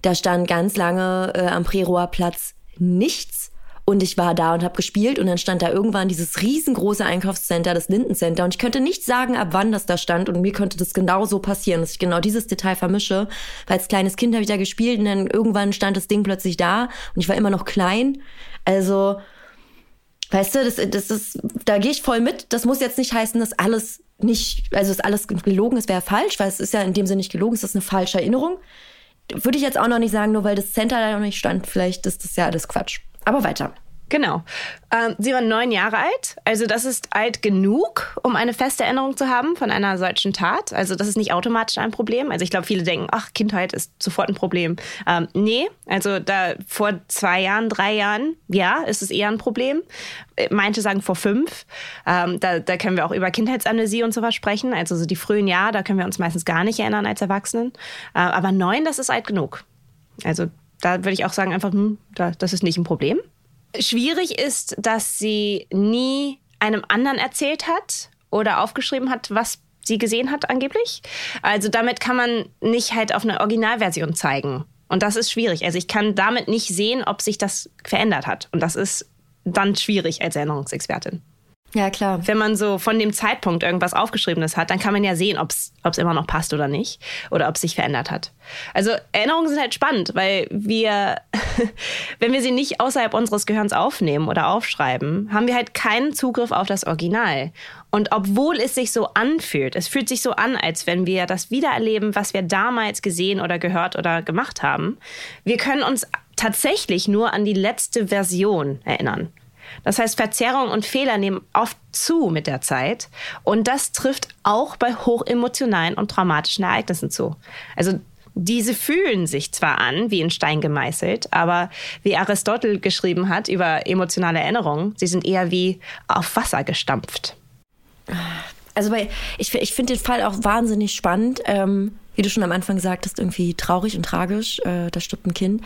Da stand ganz lange äh, am Preroer Platz nichts. Und ich war da und habe gespielt und dann stand da irgendwann dieses riesengroße Einkaufscenter, das Lindencenter. Und ich könnte nicht sagen, ab wann das da stand. Und mir könnte das genau so passieren, dass ich genau dieses Detail vermische. Weil als kleines Kind habe ich da gespielt und dann irgendwann stand das Ding plötzlich da und ich war immer noch klein. Also, weißt du, das, das ist, da gehe ich voll mit. Das muss jetzt nicht heißen, dass alles nicht, also dass alles gelogen ist, wäre falsch, weil es ist ja in dem Sinne nicht gelogen, es ist eine falsche Erinnerung. Würde ich jetzt auch noch nicht sagen, nur weil das Center da noch nicht stand. Vielleicht ist das ja alles Quatsch. Aber weiter. Genau. Ähm, sie war neun Jahre alt. Also das ist alt genug, um eine feste Erinnerung zu haben von einer solchen Tat. Also das ist nicht automatisch ein Problem. Also ich glaube, viele denken, ach, Kindheit ist sofort ein Problem. Ähm, nee, also da vor zwei Jahren, drei Jahren, ja, ist es eher ein Problem. Äh, manche sagen vor fünf. Ähm, da, da können wir auch über Kindheitsamnesie und sowas sprechen. Also so die frühen Jahre, da können wir uns meistens gar nicht erinnern als Erwachsenen. Äh, aber neun, das ist alt genug. Also da würde ich auch sagen, einfach, hm, das ist nicht ein Problem. Schwierig ist, dass sie nie einem anderen erzählt hat oder aufgeschrieben hat, was sie gesehen hat angeblich. Also damit kann man nicht halt auf eine Originalversion zeigen. Und das ist schwierig. Also ich kann damit nicht sehen, ob sich das verändert hat. Und das ist dann schwierig als Erinnerungsexpertin. Ja, klar. Wenn man so von dem Zeitpunkt irgendwas Aufgeschriebenes hat, dann kann man ja sehen, ob es immer noch passt oder nicht. Oder ob es sich verändert hat. Also Erinnerungen sind halt spannend, weil wir, wenn wir sie nicht außerhalb unseres Gehirns aufnehmen oder aufschreiben, haben wir halt keinen Zugriff auf das Original. Und obwohl es sich so anfühlt, es fühlt sich so an, als wenn wir das wiedererleben, was wir damals gesehen oder gehört oder gemacht haben, wir können uns tatsächlich nur an die letzte Version erinnern. Das heißt, Verzerrung und Fehler nehmen oft zu mit der Zeit. Und das trifft auch bei hochemotionalen und traumatischen Ereignissen zu. Also diese fühlen sich zwar an, wie in Stein gemeißelt, aber wie Aristotel geschrieben hat über emotionale Erinnerungen, sie sind eher wie auf Wasser gestampft. Also ich, ich finde den Fall auch wahnsinnig spannend. Ähm, wie du schon am Anfang sagtest, irgendwie traurig und tragisch. Äh, da stirbt ein Kind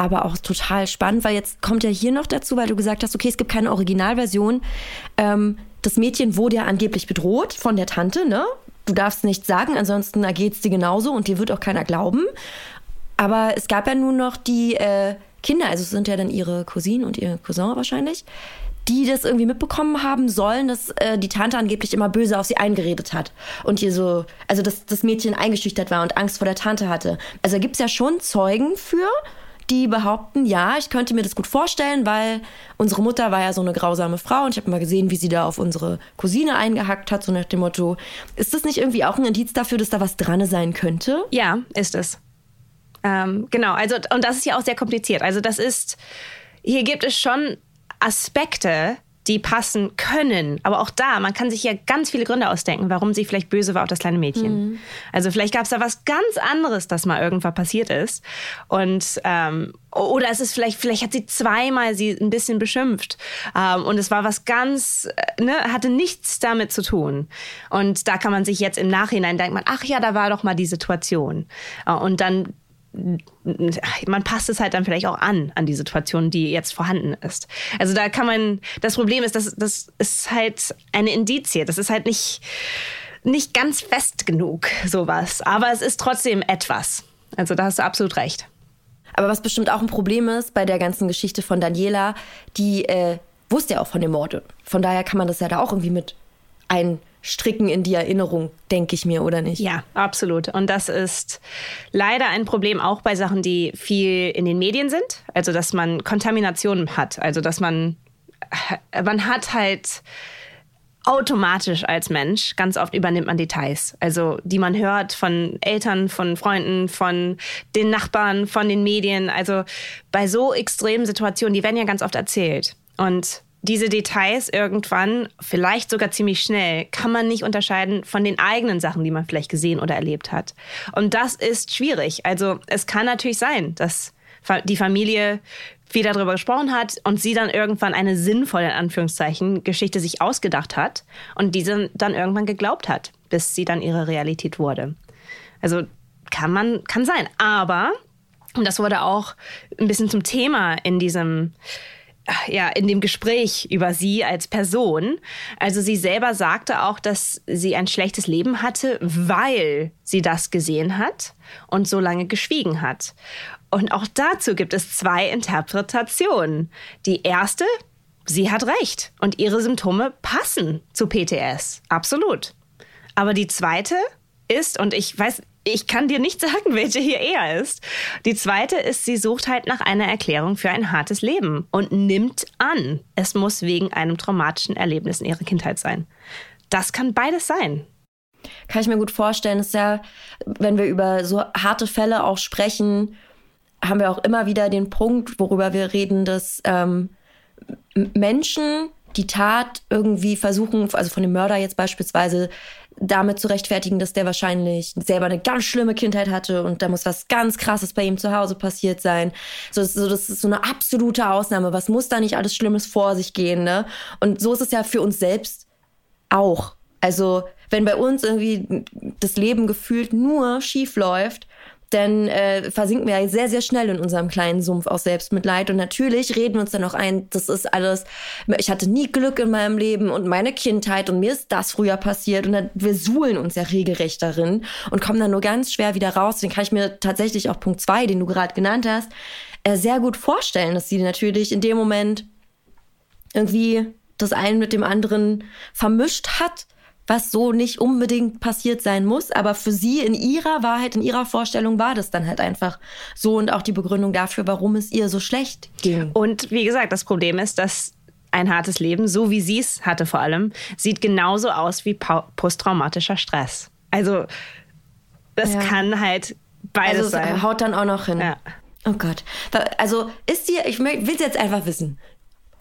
aber auch total spannend, weil jetzt kommt ja hier noch dazu, weil du gesagt hast, okay, es gibt keine Originalversion. Ähm, das Mädchen wurde ja angeblich bedroht von der Tante, ne? Du darfst nichts sagen, ansonsten ergeht es dir genauso und dir wird auch keiner glauben. Aber es gab ja nun noch die äh, Kinder, also es sind ja dann ihre Cousinen und ihr Cousin wahrscheinlich, die das irgendwie mitbekommen haben sollen, dass äh, die Tante angeblich immer böse auf sie eingeredet hat und ihr so, also dass das Mädchen eingeschüchtert war und Angst vor der Tante hatte. Also da gibt es ja schon Zeugen für die behaupten, ja, ich könnte mir das gut vorstellen, weil unsere Mutter war ja so eine grausame Frau und ich habe mal gesehen, wie sie da auf unsere Cousine eingehackt hat, so nach dem Motto, ist das nicht irgendwie auch ein Indiz dafür, dass da was dran sein könnte? Ja, ist es. Ähm, genau, also und das ist ja auch sehr kompliziert. Also das ist, hier gibt es schon Aspekte, die passen können. Aber auch da, man kann sich ja ganz viele Gründe ausdenken, warum sie vielleicht böse war auf das kleine Mädchen. Mhm. Also vielleicht gab es da was ganz anderes, das mal irgendwann passiert ist. Und ähm, oder es ist vielleicht, vielleicht hat sie zweimal sie ein bisschen beschimpft. Ähm, und es war was ganz, äh, ne, hatte nichts damit zu tun. Und da kann man sich jetzt im Nachhinein denken, ach ja, da war doch mal die Situation. Äh, und dann man passt es halt dann vielleicht auch an, an die Situation, die jetzt vorhanden ist. Also da kann man, das Problem ist, dass das ist halt eine Indizie. Das ist halt nicht, nicht ganz fest genug, sowas. Aber es ist trotzdem etwas. Also da hast du absolut recht. Aber was bestimmt auch ein Problem ist bei der ganzen Geschichte von Daniela, die äh, wusste ja auch von dem Morde. Von daher kann man das ja da auch irgendwie mit ein stricken in die Erinnerung, denke ich mir, oder nicht? Ja, absolut. Und das ist leider ein Problem auch bei Sachen, die viel in den Medien sind. Also, dass man Kontaminationen hat. Also, dass man, man hat halt automatisch als Mensch, ganz oft übernimmt man Details. Also, die man hört von Eltern, von Freunden, von den Nachbarn, von den Medien. Also, bei so extremen Situationen, die werden ja ganz oft erzählt. Und diese Details irgendwann, vielleicht sogar ziemlich schnell, kann man nicht unterscheiden von den eigenen Sachen, die man vielleicht gesehen oder erlebt hat. Und das ist schwierig. Also, es kann natürlich sein, dass die Familie viel darüber gesprochen hat und sie dann irgendwann eine sinnvolle, in Anführungszeichen, Geschichte sich ausgedacht hat und diese dann irgendwann geglaubt hat, bis sie dann ihre Realität wurde. Also kann man, kann sein. Aber, und das wurde auch ein bisschen zum Thema in diesem, ja, in dem Gespräch über sie als Person. Also sie selber sagte auch, dass sie ein schlechtes Leben hatte, weil sie das gesehen hat und so lange geschwiegen hat. Und auch dazu gibt es zwei Interpretationen. Die erste, sie hat recht und ihre Symptome passen zu PTS. Absolut. Aber die zweite ist, und ich weiß, ich kann dir nicht sagen, welche hier eher ist. Die zweite ist, sie sucht halt nach einer Erklärung für ein hartes Leben und nimmt an, es muss wegen einem traumatischen Erlebnis in ihrer Kindheit sein. Das kann beides sein. Kann ich mir gut vorstellen. Das ist ja, wenn wir über so harte Fälle auch sprechen, haben wir auch immer wieder den Punkt, worüber wir reden, dass ähm, Menschen die Tat irgendwie versuchen, also von dem Mörder jetzt beispielsweise, damit zu rechtfertigen, dass der wahrscheinlich selber eine ganz schlimme Kindheit hatte und da muss was ganz Krasses bei ihm zu Hause passiert sein. So, das, so, das ist so eine absolute Ausnahme. Was muss da nicht alles Schlimmes vor sich gehen, ne? Und so ist es ja für uns selbst auch. Also, wenn bei uns irgendwie das Leben gefühlt nur schief läuft, dann äh, versinken wir sehr, sehr schnell in unserem kleinen Sumpf aus Selbstmitleid. Und natürlich reden wir uns dann auch ein, das ist alles, ich hatte nie Glück in meinem Leben und meine Kindheit und mir ist das früher passiert. Und dann, wir suhlen uns ja regelrecht darin und kommen dann nur ganz schwer wieder raus. Den kann ich mir tatsächlich auch Punkt zwei, den du gerade genannt hast, äh, sehr gut vorstellen, dass sie natürlich in dem Moment irgendwie das eine mit dem anderen vermischt hat was so nicht unbedingt passiert sein muss. Aber für sie in ihrer Wahrheit, in ihrer Vorstellung war das dann halt einfach so und auch die Begründung dafür, warum es ihr so schlecht ging. Und wie gesagt, das Problem ist, dass ein hartes Leben, so wie sie es hatte vor allem, sieht genauso aus wie posttraumatischer Stress. Also das ja. kann halt beides also sein. Haut dann auch noch hin. Ja. Oh Gott. Also ist dir, ich will es jetzt einfach wissen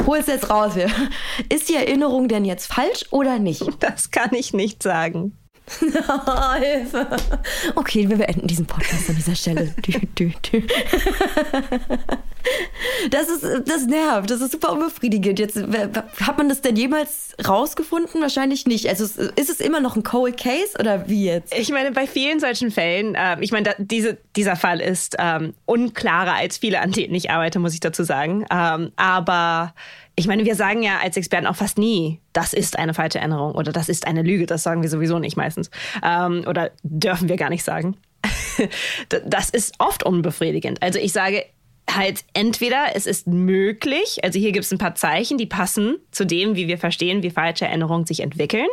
hol's jetzt raus hier. Ist die Erinnerung denn jetzt falsch oder nicht? Das kann ich nicht sagen. Hilfe. Okay, wir beenden diesen Podcast an dieser Stelle. Das ist, das nervt, das ist super unbefriedigend. Jetzt, hat man das denn jemals rausgefunden? Wahrscheinlich nicht. Also ist es immer noch ein Cold Case oder wie jetzt? Ich meine, bei vielen solchen Fällen, äh, ich meine, da, diese, dieser Fall ist ähm, unklarer als viele, an denen ich arbeite, muss ich dazu sagen. Ähm, aber ich meine, wir sagen ja als Experten auch fast nie, das ist eine falsche Erinnerung oder das ist eine Lüge. Das sagen wir sowieso nicht meistens. Ähm, oder dürfen wir gar nicht sagen. das ist oft unbefriedigend. Also ich sage halt entweder es ist möglich, also hier gibt es ein paar Zeichen, die passen zu dem, wie wir verstehen, wie falsche Erinnerungen sich entwickeln,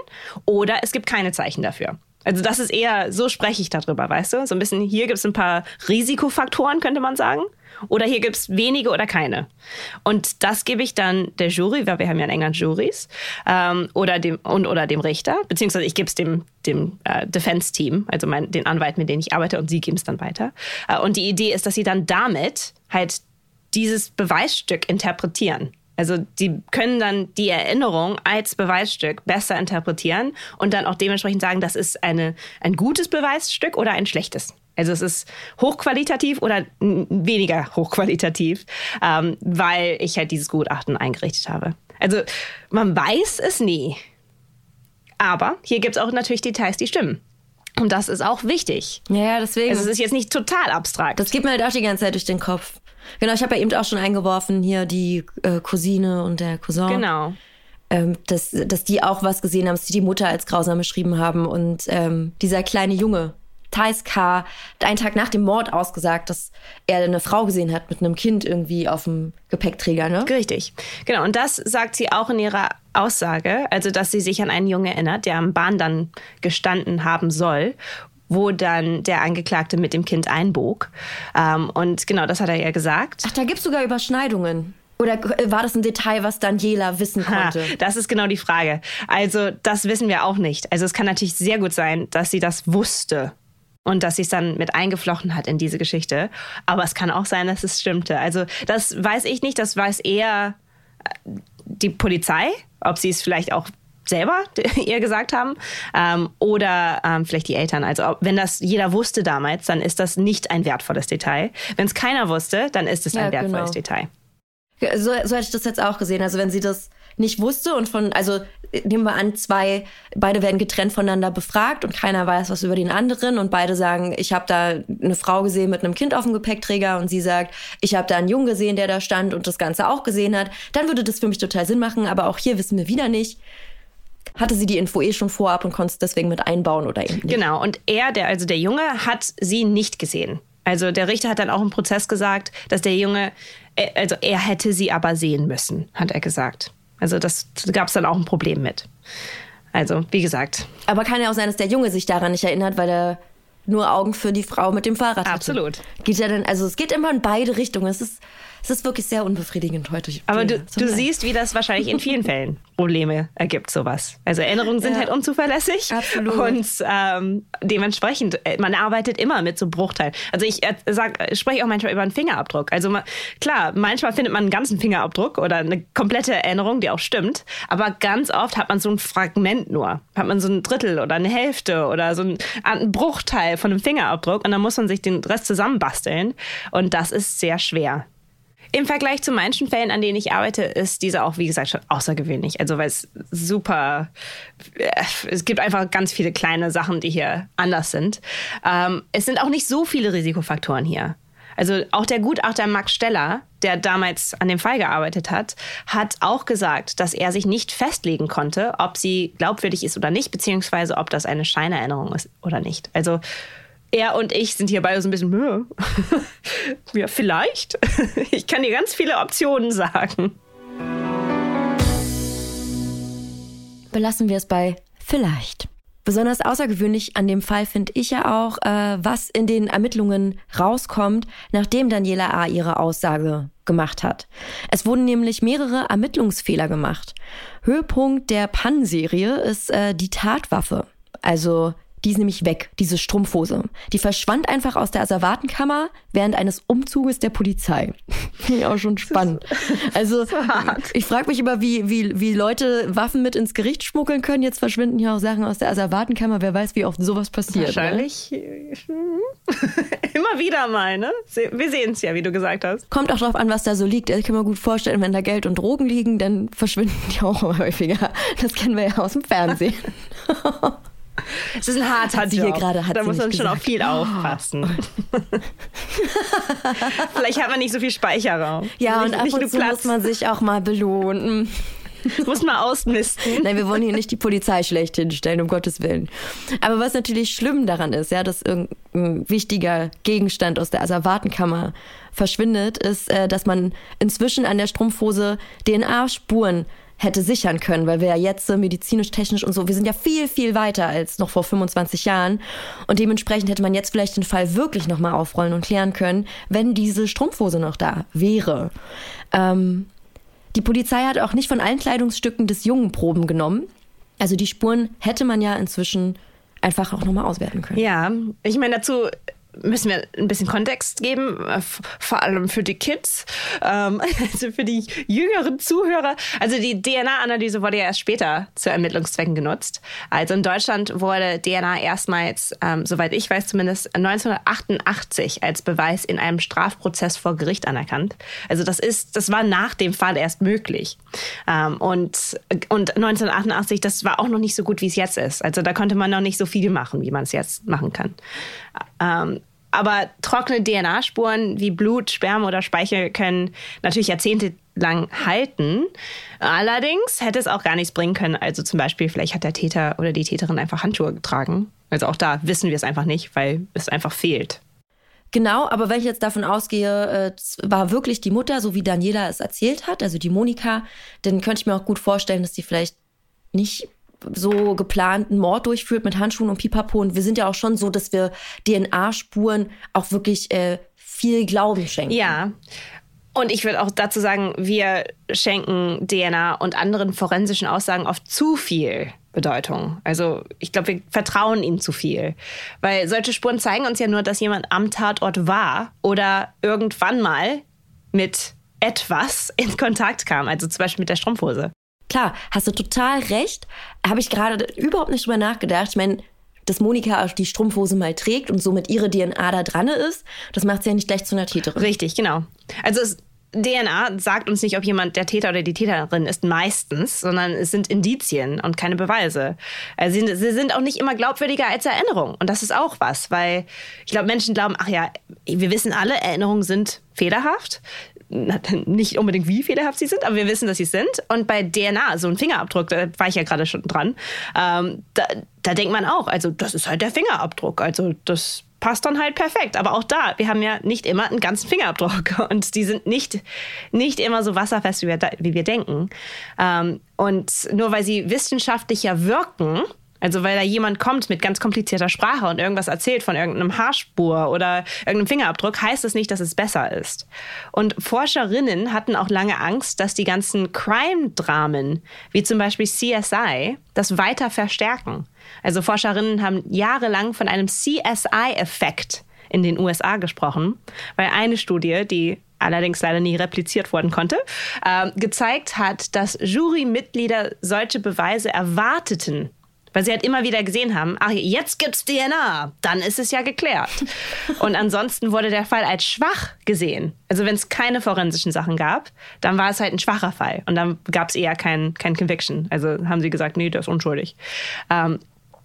oder es gibt keine Zeichen dafür. Also das ist eher, so spreche ich darüber, weißt du? So ein bisschen, hier gibt es ein paar Risikofaktoren, könnte man sagen. Oder hier gibt es wenige oder keine. Und das gebe ich dann der Jury, weil wir haben ja in England Juries, ähm, oder dem, und, oder dem Richter, beziehungsweise ich gebe es dem, dem äh, Defense-Team, also mein, den Anwalt, mit denen ich arbeite, und sie geben es dann weiter. Äh, und die Idee ist, dass sie dann damit halt dieses Beweisstück interpretieren. Also die können dann die Erinnerung als Beweisstück besser interpretieren und dann auch dementsprechend sagen, das ist eine, ein gutes Beweisstück oder ein schlechtes. Also es ist hochqualitativ oder weniger hochqualitativ, ähm, weil ich halt dieses Gutachten eingerichtet habe. Also man weiß es nie. Aber hier gibt es auch natürlich Details, die stimmen. Und das ist auch wichtig. Ja, deswegen. Also es ist jetzt nicht total abstrakt. Das geht mir halt auch die ganze Zeit durch den Kopf. Genau, ich habe ja eben auch schon eingeworfen, hier die äh, Cousine und der Cousin. Genau. Ähm, dass, dass die auch was gesehen haben, dass die die Mutter als grausam beschrieben haben. Und ähm, dieser kleine Junge, Thais K. einen Tag nach dem Mord ausgesagt, dass er eine Frau gesehen hat mit einem Kind irgendwie auf dem Gepäckträger, ne? Richtig. Genau. Und das sagt sie auch in ihrer Aussage, also dass sie sich an einen Jungen erinnert, der am Bahn dann gestanden haben soll wo dann der Angeklagte mit dem Kind einbog. Ähm, und genau, das hat er ja gesagt. Ach, da gibt es sogar Überschneidungen. Oder war das ein Detail, was Daniela wissen konnte? Ha, das ist genau die Frage. Also, das wissen wir auch nicht. Also, es kann natürlich sehr gut sein, dass sie das wusste und dass sie es dann mit eingeflochten hat in diese Geschichte. Aber es kann auch sein, dass es stimmte. Also, das weiß ich nicht. Das weiß eher äh, die Polizei, ob sie es vielleicht auch selber ihr gesagt haben ähm, oder ähm, vielleicht die Eltern. Also wenn das jeder wusste damals, dann ist das nicht ein wertvolles Detail. Wenn es keiner wusste, dann ist es ja, ein wertvolles genau. Detail. So, so hätte ich das jetzt auch gesehen. Also wenn sie das nicht wusste und von, also nehmen wir an, zwei, beide werden getrennt voneinander befragt und keiner weiß was über den anderen und beide sagen, ich habe da eine Frau gesehen mit einem Kind auf dem Gepäckträger und sie sagt, ich habe da einen Jungen gesehen, der da stand und das Ganze auch gesehen hat, dann würde das für mich total Sinn machen, aber auch hier wissen wir wieder nicht, hatte sie die Info eh schon vorab und konnte es deswegen mit einbauen oder eben nicht. Genau, und er, der, also der Junge, hat sie nicht gesehen. Also der Richter hat dann auch im Prozess gesagt, dass der Junge, äh, also er hätte sie aber sehen müssen, hat er gesagt. Also das gab es dann auch ein Problem mit. Also, wie gesagt. Aber kann ja auch sein, dass der Junge sich daran nicht erinnert, weil er nur Augen für die Frau mit dem Fahrrad hatte. Absolut. Geht ja dann, also es geht immer in beide Richtungen. Es ist es ist wirklich sehr unbefriedigend heute. Aber du, du siehst, wie das wahrscheinlich in vielen Fällen Probleme ergibt, sowas. Also Erinnerungen sind ja. halt unzuverlässig. Absolut. Und ähm, dementsprechend, äh, man arbeitet immer mit so Bruchteilen. Also ich äh, sag, spreche auch manchmal über einen Fingerabdruck. Also man, klar, manchmal findet man einen ganzen Fingerabdruck oder eine komplette Erinnerung, die auch stimmt. Aber ganz oft hat man so ein Fragment nur. Hat man so ein Drittel oder eine Hälfte oder so ein, ein Bruchteil von einem Fingerabdruck. Und dann muss man sich den Rest zusammenbasteln. Und das ist sehr schwer. Im Vergleich zu manchen Fällen, an denen ich arbeite, ist dieser auch, wie gesagt, schon außergewöhnlich. Also, weil es super, äh, es gibt einfach ganz viele kleine Sachen, die hier anders sind. Ähm, es sind auch nicht so viele Risikofaktoren hier. Also auch der Gutachter Max Steller, der damals an dem Fall gearbeitet hat, hat auch gesagt, dass er sich nicht festlegen konnte, ob sie glaubwürdig ist oder nicht, beziehungsweise ob das eine Scheinerinnerung ist oder nicht. Also er und ich sind hier beide so ein bisschen, ja, vielleicht. Ich kann dir ganz viele Optionen sagen. Belassen wir es bei vielleicht. Besonders außergewöhnlich an dem Fall finde ich ja auch, äh, was in den Ermittlungen rauskommt, nachdem Daniela A. ihre Aussage gemacht hat. Es wurden nämlich mehrere Ermittlungsfehler gemacht. Höhepunkt der Pan-Serie ist äh, die Tatwaffe. Also die ist nämlich weg, diese Strumpfhose. Die verschwand einfach aus der Asservatenkammer während eines Umzuges der Polizei. Finde ich auch schon spannend. Also ich frage mich immer, wie, wie, wie Leute Waffen mit ins Gericht schmuggeln können. Jetzt verschwinden ja auch Sachen aus der Asservatenkammer. Wer weiß, wie oft sowas passiert. Wahrscheinlich ne? immer wieder mal, ne? Wir sehen es ja, wie du gesagt hast. Kommt auch drauf an, was da so liegt. Ich kann mir gut vorstellen, wenn da Geld und Drogen liegen, dann verschwinden die auch häufiger. Das kennen wir ja aus dem Fernsehen. Es ist ein harter Job. Hier hat da muss man schon auf viel aufpassen. Vielleicht hat man nicht so viel Speicherraum. Ja, nicht, und ab und zu muss man sich auch mal belohnen. Muss man ausmisten. Nein, wir wollen hier nicht die Polizei schlecht hinstellen, um Gottes Willen. Aber was natürlich schlimm daran ist, ja, dass irgendein wichtiger Gegenstand aus der Asservatenkammer verschwindet, ist, äh, dass man inzwischen an der Strumpfhose DNA-Spuren hätte sichern können, weil wir ja jetzt medizinisch, technisch und so, wir sind ja viel, viel weiter als noch vor 25 Jahren. Und dementsprechend hätte man jetzt vielleicht den Fall wirklich nochmal aufrollen und klären können, wenn diese Strumpfhose noch da wäre. Ähm, die Polizei hat auch nicht von allen Kleidungsstücken des Jungen Proben genommen. Also die Spuren hätte man ja inzwischen einfach auch nochmal auswerten können. Ja, ich meine, dazu müssen wir ein bisschen Kontext geben, äh, vor allem für die Kids, ähm, also für die jüngeren Zuhörer. Also die DNA-Analyse wurde ja erst später zu Ermittlungszwecken genutzt. Also in Deutschland wurde DNA erstmals, ähm, soweit ich weiß zumindest, 1988 als Beweis in einem Strafprozess vor Gericht anerkannt. Also das ist, das war nach dem Fall erst möglich. Ähm, und, und 1988, das war auch noch nicht so gut, wie es jetzt ist. Also da konnte man noch nicht so viel machen, wie man es jetzt machen kann. Ähm, aber trockene DNA-Spuren wie Blut, Sperma oder Speichel können natürlich jahrzehntelang halten. Allerdings hätte es auch gar nichts bringen können. Also zum Beispiel, vielleicht hat der Täter oder die Täterin einfach Handschuhe getragen. Also auch da wissen wir es einfach nicht, weil es einfach fehlt. Genau, aber wenn ich jetzt davon ausgehe, es war wirklich die Mutter, so wie Daniela es erzählt hat, also die Monika, dann könnte ich mir auch gut vorstellen, dass die vielleicht nicht so geplanten Mord durchführt mit Handschuhen und Pipapo. Und wir sind ja auch schon so, dass wir DNA-Spuren auch wirklich äh, viel Glauben schenken. Ja. Und ich würde auch dazu sagen, wir schenken DNA und anderen forensischen Aussagen oft zu viel Bedeutung. Also ich glaube, wir vertrauen ihnen zu viel. Weil solche Spuren zeigen uns ja nur, dass jemand am Tatort war oder irgendwann mal mit etwas in Kontakt kam. Also zum Beispiel mit der Strumpfhose. Klar, hast du total recht. Habe ich gerade überhaupt nicht drüber nachgedacht. Ich meine, dass Monika die Strumpfhose mal trägt und somit ihre DNA da dran ist, das macht sie ja nicht gleich zu einer Täterin. Richtig, genau. Also es, DNA sagt uns nicht, ob jemand der Täter oder die Täterin ist, meistens, sondern es sind Indizien und keine Beweise. Also sie, sie sind auch nicht immer glaubwürdiger als Erinnerung. Und das ist auch was, weil ich glaube, Menschen glauben, ach ja, wir wissen alle, Erinnerungen sind fehlerhaft nicht unbedingt wie fehlerhaft sie sind, aber wir wissen, dass sie sind. Und bei DNA, so ein Fingerabdruck, da war ich ja gerade schon dran, ähm, da, da denkt man auch, also das ist halt der Fingerabdruck. Also das passt dann halt perfekt. Aber auch da, wir haben ja nicht immer einen ganzen Fingerabdruck und die sind nicht, nicht immer so wasserfest, wie wir, wie wir denken. Ähm, und nur weil sie wissenschaftlicher wirken, also weil da jemand kommt mit ganz komplizierter Sprache und irgendwas erzählt von irgendeinem Haarspur oder irgendeinem Fingerabdruck, heißt es das nicht, dass es besser ist. Und Forscherinnen hatten auch lange Angst, dass die ganzen Crime-Dramen, wie zum Beispiel CSI, das weiter verstärken. Also Forscherinnen haben jahrelang von einem CSI-Effekt in den USA gesprochen, weil eine Studie, die allerdings leider nie repliziert worden konnte, äh, gezeigt hat, dass Jurymitglieder solche Beweise erwarteten weil sie halt immer wieder gesehen haben, ach, jetzt gibt's DNA, dann ist es ja geklärt. Und ansonsten wurde der Fall als schwach gesehen. Also wenn es keine forensischen Sachen gab, dann war es halt ein schwacher Fall. Und dann gab es eher kein, kein Conviction. Also haben sie gesagt, nee, der ist unschuldig. Ähm,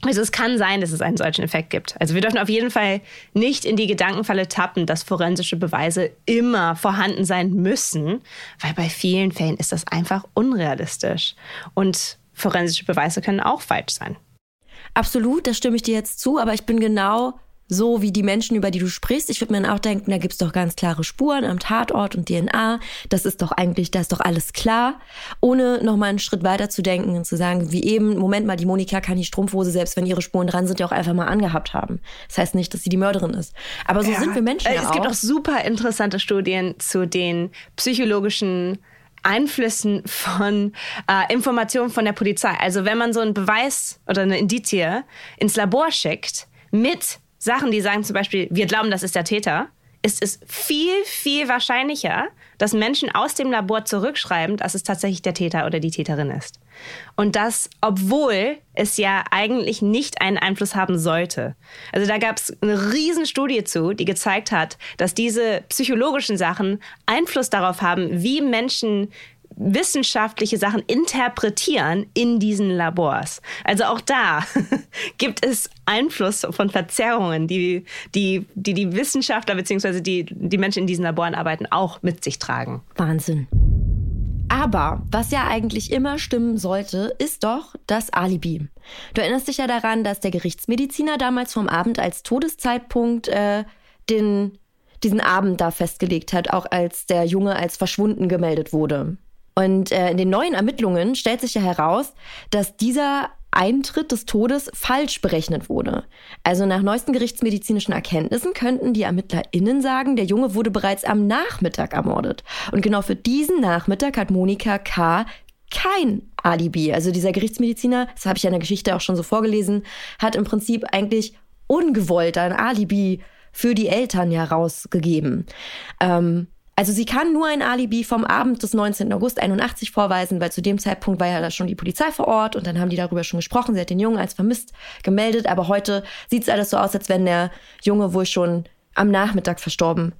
also es kann sein, dass es einen solchen Effekt gibt. Also wir dürfen auf jeden Fall nicht in die Gedankenfalle tappen, dass forensische Beweise immer vorhanden sein müssen, weil bei vielen Fällen ist das einfach unrealistisch. Und forensische Beweise können auch falsch sein. Absolut, da stimme ich dir jetzt zu, aber ich bin genau so wie die Menschen, über die du sprichst. Ich würde mir auch denken, da gibt's doch ganz klare Spuren am Tatort und DNA. Das ist doch eigentlich, da ist doch alles klar. Ohne nochmal einen Schritt weiter zu denken und zu sagen, wie eben, Moment mal, die Monika kann die Strumpfhose, selbst wenn ihre Spuren dran sind, ja auch einfach mal angehabt haben. Das heißt nicht, dass sie die Mörderin ist. Aber so ja, sind wir Menschen äh, ja Es auch. gibt auch super interessante Studien zu den psychologischen Einflüssen von äh, Informationen von der Polizei. Also wenn man so einen Beweis oder eine Indizie ins Labor schickt mit Sachen, die sagen zum Beispiel, wir glauben, das ist der Täter, ist es viel, viel wahrscheinlicher, dass Menschen aus dem Labor zurückschreiben, dass es tatsächlich der Täter oder die Täterin ist. Und das, obwohl es ja eigentlich nicht einen Einfluss haben sollte. Also da gab es eine Riesenstudie zu, die gezeigt hat, dass diese psychologischen Sachen Einfluss darauf haben, wie Menschen wissenschaftliche Sachen interpretieren in diesen Labors. Also auch da gibt es Einfluss von Verzerrungen, die die, die, die Wissenschaftler bzw. Die, die Menschen in diesen Laboren arbeiten, auch mit sich tragen. Wahnsinn. Aber was ja eigentlich immer stimmen sollte, ist doch das Alibi. Du erinnerst dich ja daran, dass der Gerichtsmediziner damals vom Abend als Todeszeitpunkt äh, den, diesen Abend da festgelegt hat, auch als der Junge als verschwunden gemeldet wurde. Und äh, in den neuen Ermittlungen stellt sich ja heraus, dass dieser Eintritt des Todes falsch berechnet wurde. Also nach neuesten gerichtsmedizinischen Erkenntnissen könnten die ErmittlerInnen sagen, der Junge wurde bereits am Nachmittag ermordet. Und genau für diesen Nachmittag hat Monika K. kein Alibi. Also dieser Gerichtsmediziner, das habe ich ja in der Geschichte auch schon so vorgelesen, hat im Prinzip eigentlich ungewollt ein Alibi für die Eltern ja rausgegeben. Ähm, also sie kann nur ein Alibi vom Abend des 19. August 81 vorweisen, weil zu dem Zeitpunkt war ja da schon die Polizei vor Ort und dann haben die darüber schon gesprochen. Sie hat den Jungen als vermisst gemeldet, aber heute sieht es alles so aus, als wenn der Junge wohl schon am Nachmittag verstorben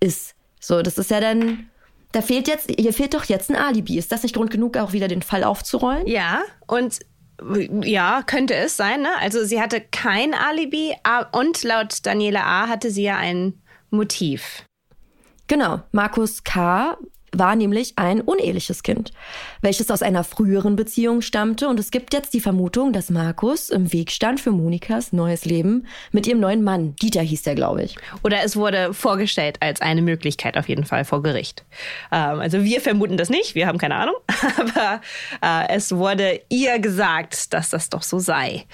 ist. So, das ist ja dann da fehlt jetzt, hier fehlt doch jetzt ein Alibi. Ist das nicht Grund genug, auch wieder den Fall aufzurollen? Ja, und ja, könnte es sein. Ne? Also sie hatte kein Alibi und laut Daniela A. hatte sie ja ein Motiv. Genau, Markus K. war nämlich ein uneheliches Kind, welches aus einer früheren Beziehung stammte und es gibt jetzt die Vermutung, dass Markus im Weg stand für Monikas neues Leben mit ihrem neuen Mann. Dieter hieß der, glaube ich. Oder es wurde vorgestellt als eine Möglichkeit auf jeden Fall vor Gericht. Ähm, also wir vermuten das nicht, wir haben keine Ahnung, aber äh, es wurde ihr gesagt, dass das doch so sei.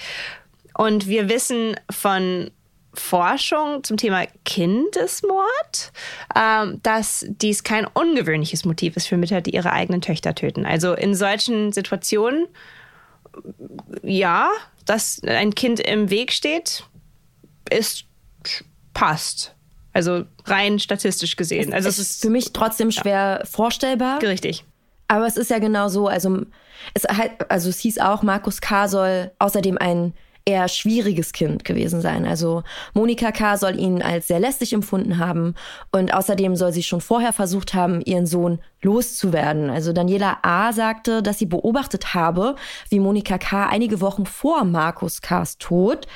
Und wir wissen von Forschung zum Thema Kindesmord, ähm, dass dies kein ungewöhnliches Motiv ist für Mütter, die ihre eigenen Töchter töten. Also in solchen Situationen, ja, dass ein Kind im Weg steht, ist passt. Also rein statistisch gesehen. Also es, es ist für mich trotzdem schwer ja. vorstellbar. Richtig. Aber es ist ja genau so. Also es, also es hieß auch, Markus K. soll außerdem ein eher schwieriges Kind gewesen sein. Also Monika K. soll ihn als sehr lästig empfunden haben und außerdem soll sie schon vorher versucht haben, ihren Sohn loszuwerden. Also Daniela A. sagte, dass sie beobachtet habe, wie Monika K. einige Wochen vor Markus K.s Tod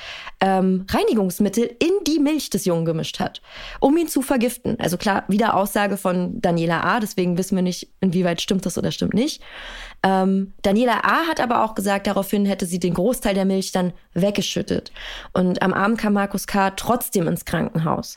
ähm, Reinigungsmittel in die Milch des Jungen gemischt hat, um ihn zu vergiften. Also klar, wieder Aussage von Daniela A., deswegen wissen wir nicht, inwieweit stimmt das oder stimmt nicht. Ähm, Daniela A. hat aber auch gesagt, daraufhin hätte sie den Großteil der Milch dann weggeschüttet. Und am Abend kam Markus K. trotzdem ins Krankenhaus.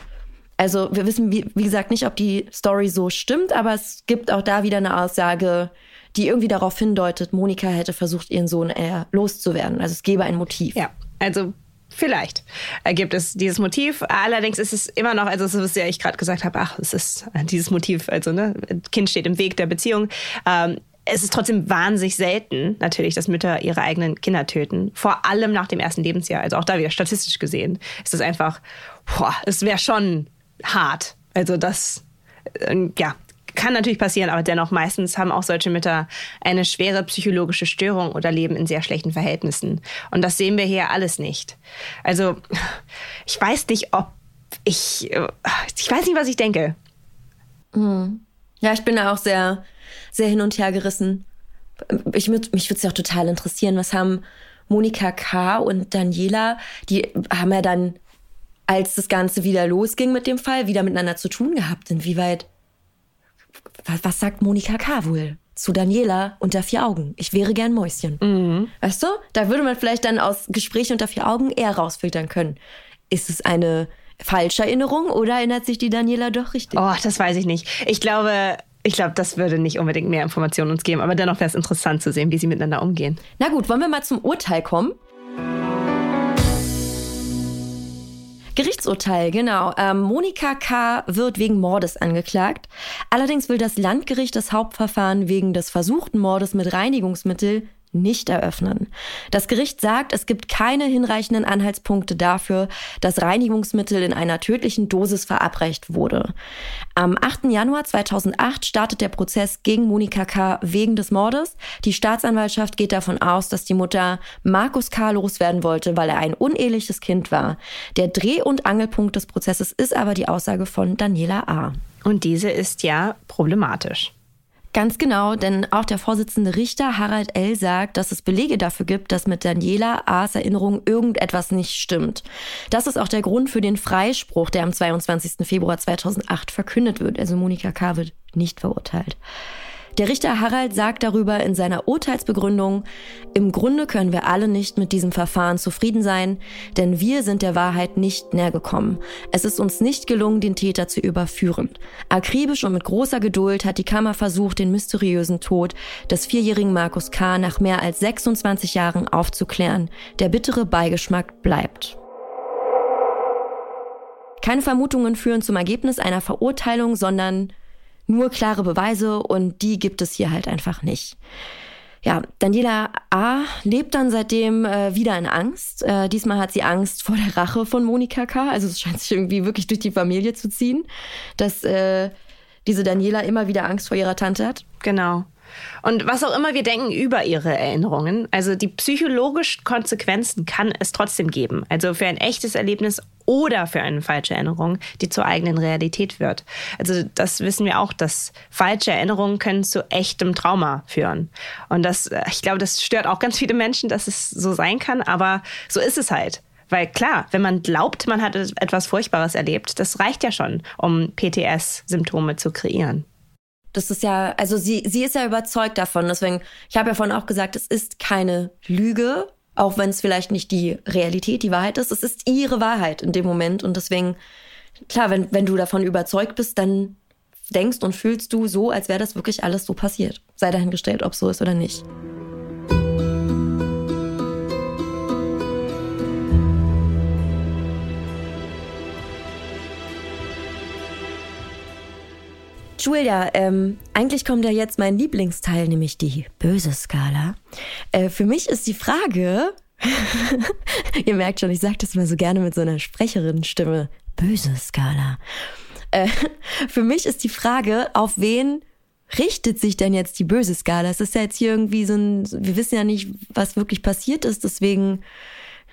Also wir wissen, wie, wie gesagt, nicht, ob die Story so stimmt, aber es gibt auch da wieder eine Aussage, die irgendwie darauf hindeutet, Monika hätte versucht, ihren Sohn eher loszuwerden. Also es gäbe ein Motiv. Ja, also Vielleicht gibt es dieses Motiv. Allerdings ist es immer noch, also was ja ich gerade gesagt habe, ach, es ist dieses Motiv, also ne, Kind steht im Weg der Beziehung. Ähm, es ist trotzdem wahnsinnig selten, natürlich, dass Mütter ihre eigenen Kinder töten. Vor allem nach dem ersten Lebensjahr. Also auch da wieder statistisch gesehen ist es einfach, boah, es wäre schon hart. Also das, äh, ja, kann natürlich passieren, aber dennoch meistens haben auch solche Mütter eine schwere psychologische Störung oder leben in sehr schlechten Verhältnissen. Und das sehen wir hier alles nicht. Also ich weiß nicht, ob ich, äh, ich weiß nicht, was ich denke. Hm. Ja, ich bin da auch sehr, sehr hin und her gerissen. Ich, mich würde es ja auch total interessieren, was haben Monika K. und Daniela, die haben ja dann als das Ganze wieder losging mit dem Fall, wieder miteinander zu tun gehabt? Inwieweit, was, sagt Monika K. wohl? zu Daniela unter vier Augen. Ich wäre gern Mäuschen. Mhm. Weißt du? Da würde man vielleicht dann aus Gesprächen unter vier Augen eher rausfiltern können. Ist es eine falsche Erinnerung oder erinnert sich die Daniela doch richtig? Oh, das weiß ich nicht. Ich glaube, ich glaube, das würde nicht unbedingt mehr Informationen uns geben, aber dennoch wäre es interessant zu sehen, wie sie miteinander umgehen. Na gut, wollen wir mal zum Urteil kommen? Gerichtsurteil, genau. Ähm, Monika K. wird wegen Mordes angeklagt. Allerdings will das Landgericht das Hauptverfahren wegen des versuchten Mordes mit Reinigungsmittel nicht eröffnen. Das Gericht sagt, es gibt keine hinreichenden Anhaltspunkte dafür, dass Reinigungsmittel in einer tödlichen Dosis verabreicht wurde. Am 8. Januar 2008 startet der Prozess gegen Monika K. wegen des Mordes. Die Staatsanwaltschaft geht davon aus, dass die Mutter Markus K. loswerden wollte, weil er ein uneheliches Kind war. Der Dreh- und Angelpunkt des Prozesses ist aber die Aussage von Daniela A. Und diese ist ja problematisch. Ganz genau, denn auch der Vorsitzende Richter Harald L. sagt, dass es Belege dafür gibt, dass mit Daniela A.'s Erinnerung irgendetwas nicht stimmt. Das ist auch der Grund für den Freispruch, der am 22. Februar 2008 verkündet wird. Also Monika K. wird nicht verurteilt. Der Richter Harald sagt darüber in seiner Urteilsbegründung, im Grunde können wir alle nicht mit diesem Verfahren zufrieden sein, denn wir sind der Wahrheit nicht näher gekommen. Es ist uns nicht gelungen, den Täter zu überführen. Akribisch und mit großer Geduld hat die Kammer versucht, den mysteriösen Tod des vierjährigen Markus K. nach mehr als 26 Jahren aufzuklären. Der bittere Beigeschmack bleibt. Keine Vermutungen führen zum Ergebnis einer Verurteilung, sondern nur klare Beweise und die gibt es hier halt einfach nicht. Ja, Daniela A. lebt dann seitdem äh, wieder in Angst. Äh, diesmal hat sie Angst vor der Rache von Monika K. Also es scheint sich irgendwie wirklich durch die Familie zu ziehen, dass äh, diese Daniela immer wieder Angst vor ihrer Tante hat. Genau. Und was auch immer wir denken über ihre Erinnerungen, also die psychologischen Konsequenzen kann es trotzdem geben. Also für ein echtes Erlebnis oder für eine falsche Erinnerung, die zur eigenen Realität wird. Also das wissen wir auch, dass falsche Erinnerungen können zu echtem Trauma führen. Und das, äh, ich glaube, das stört auch ganz viele Menschen, dass es so sein kann, aber so ist es halt. Weil klar, wenn man glaubt, man hat etwas Furchtbares erlebt, das reicht ja schon, um PTS-Symptome zu kreieren. Das ist ja, also sie, sie ist ja überzeugt davon. Deswegen, ich habe ja vorhin auch gesagt, es ist keine Lüge, auch wenn es vielleicht nicht die Realität, die Wahrheit ist. Es ist ihre Wahrheit in dem Moment. Und deswegen, klar, wenn, wenn du davon überzeugt bist, dann denkst und fühlst du so, als wäre das wirklich alles so passiert. Sei dahingestellt, ob so ist oder nicht. Julia, ähm, eigentlich kommt ja jetzt mein Lieblingsteil, nämlich die böse Skala. Äh, für mich ist die Frage, ihr merkt schon, ich sage das mal so gerne mit so einer Sprecherinnenstimme, böse Skala. Äh, für mich ist die Frage, auf wen richtet sich denn jetzt die böse Skala? Es ist ja jetzt hier irgendwie so ein, wir wissen ja nicht, was wirklich passiert ist, deswegen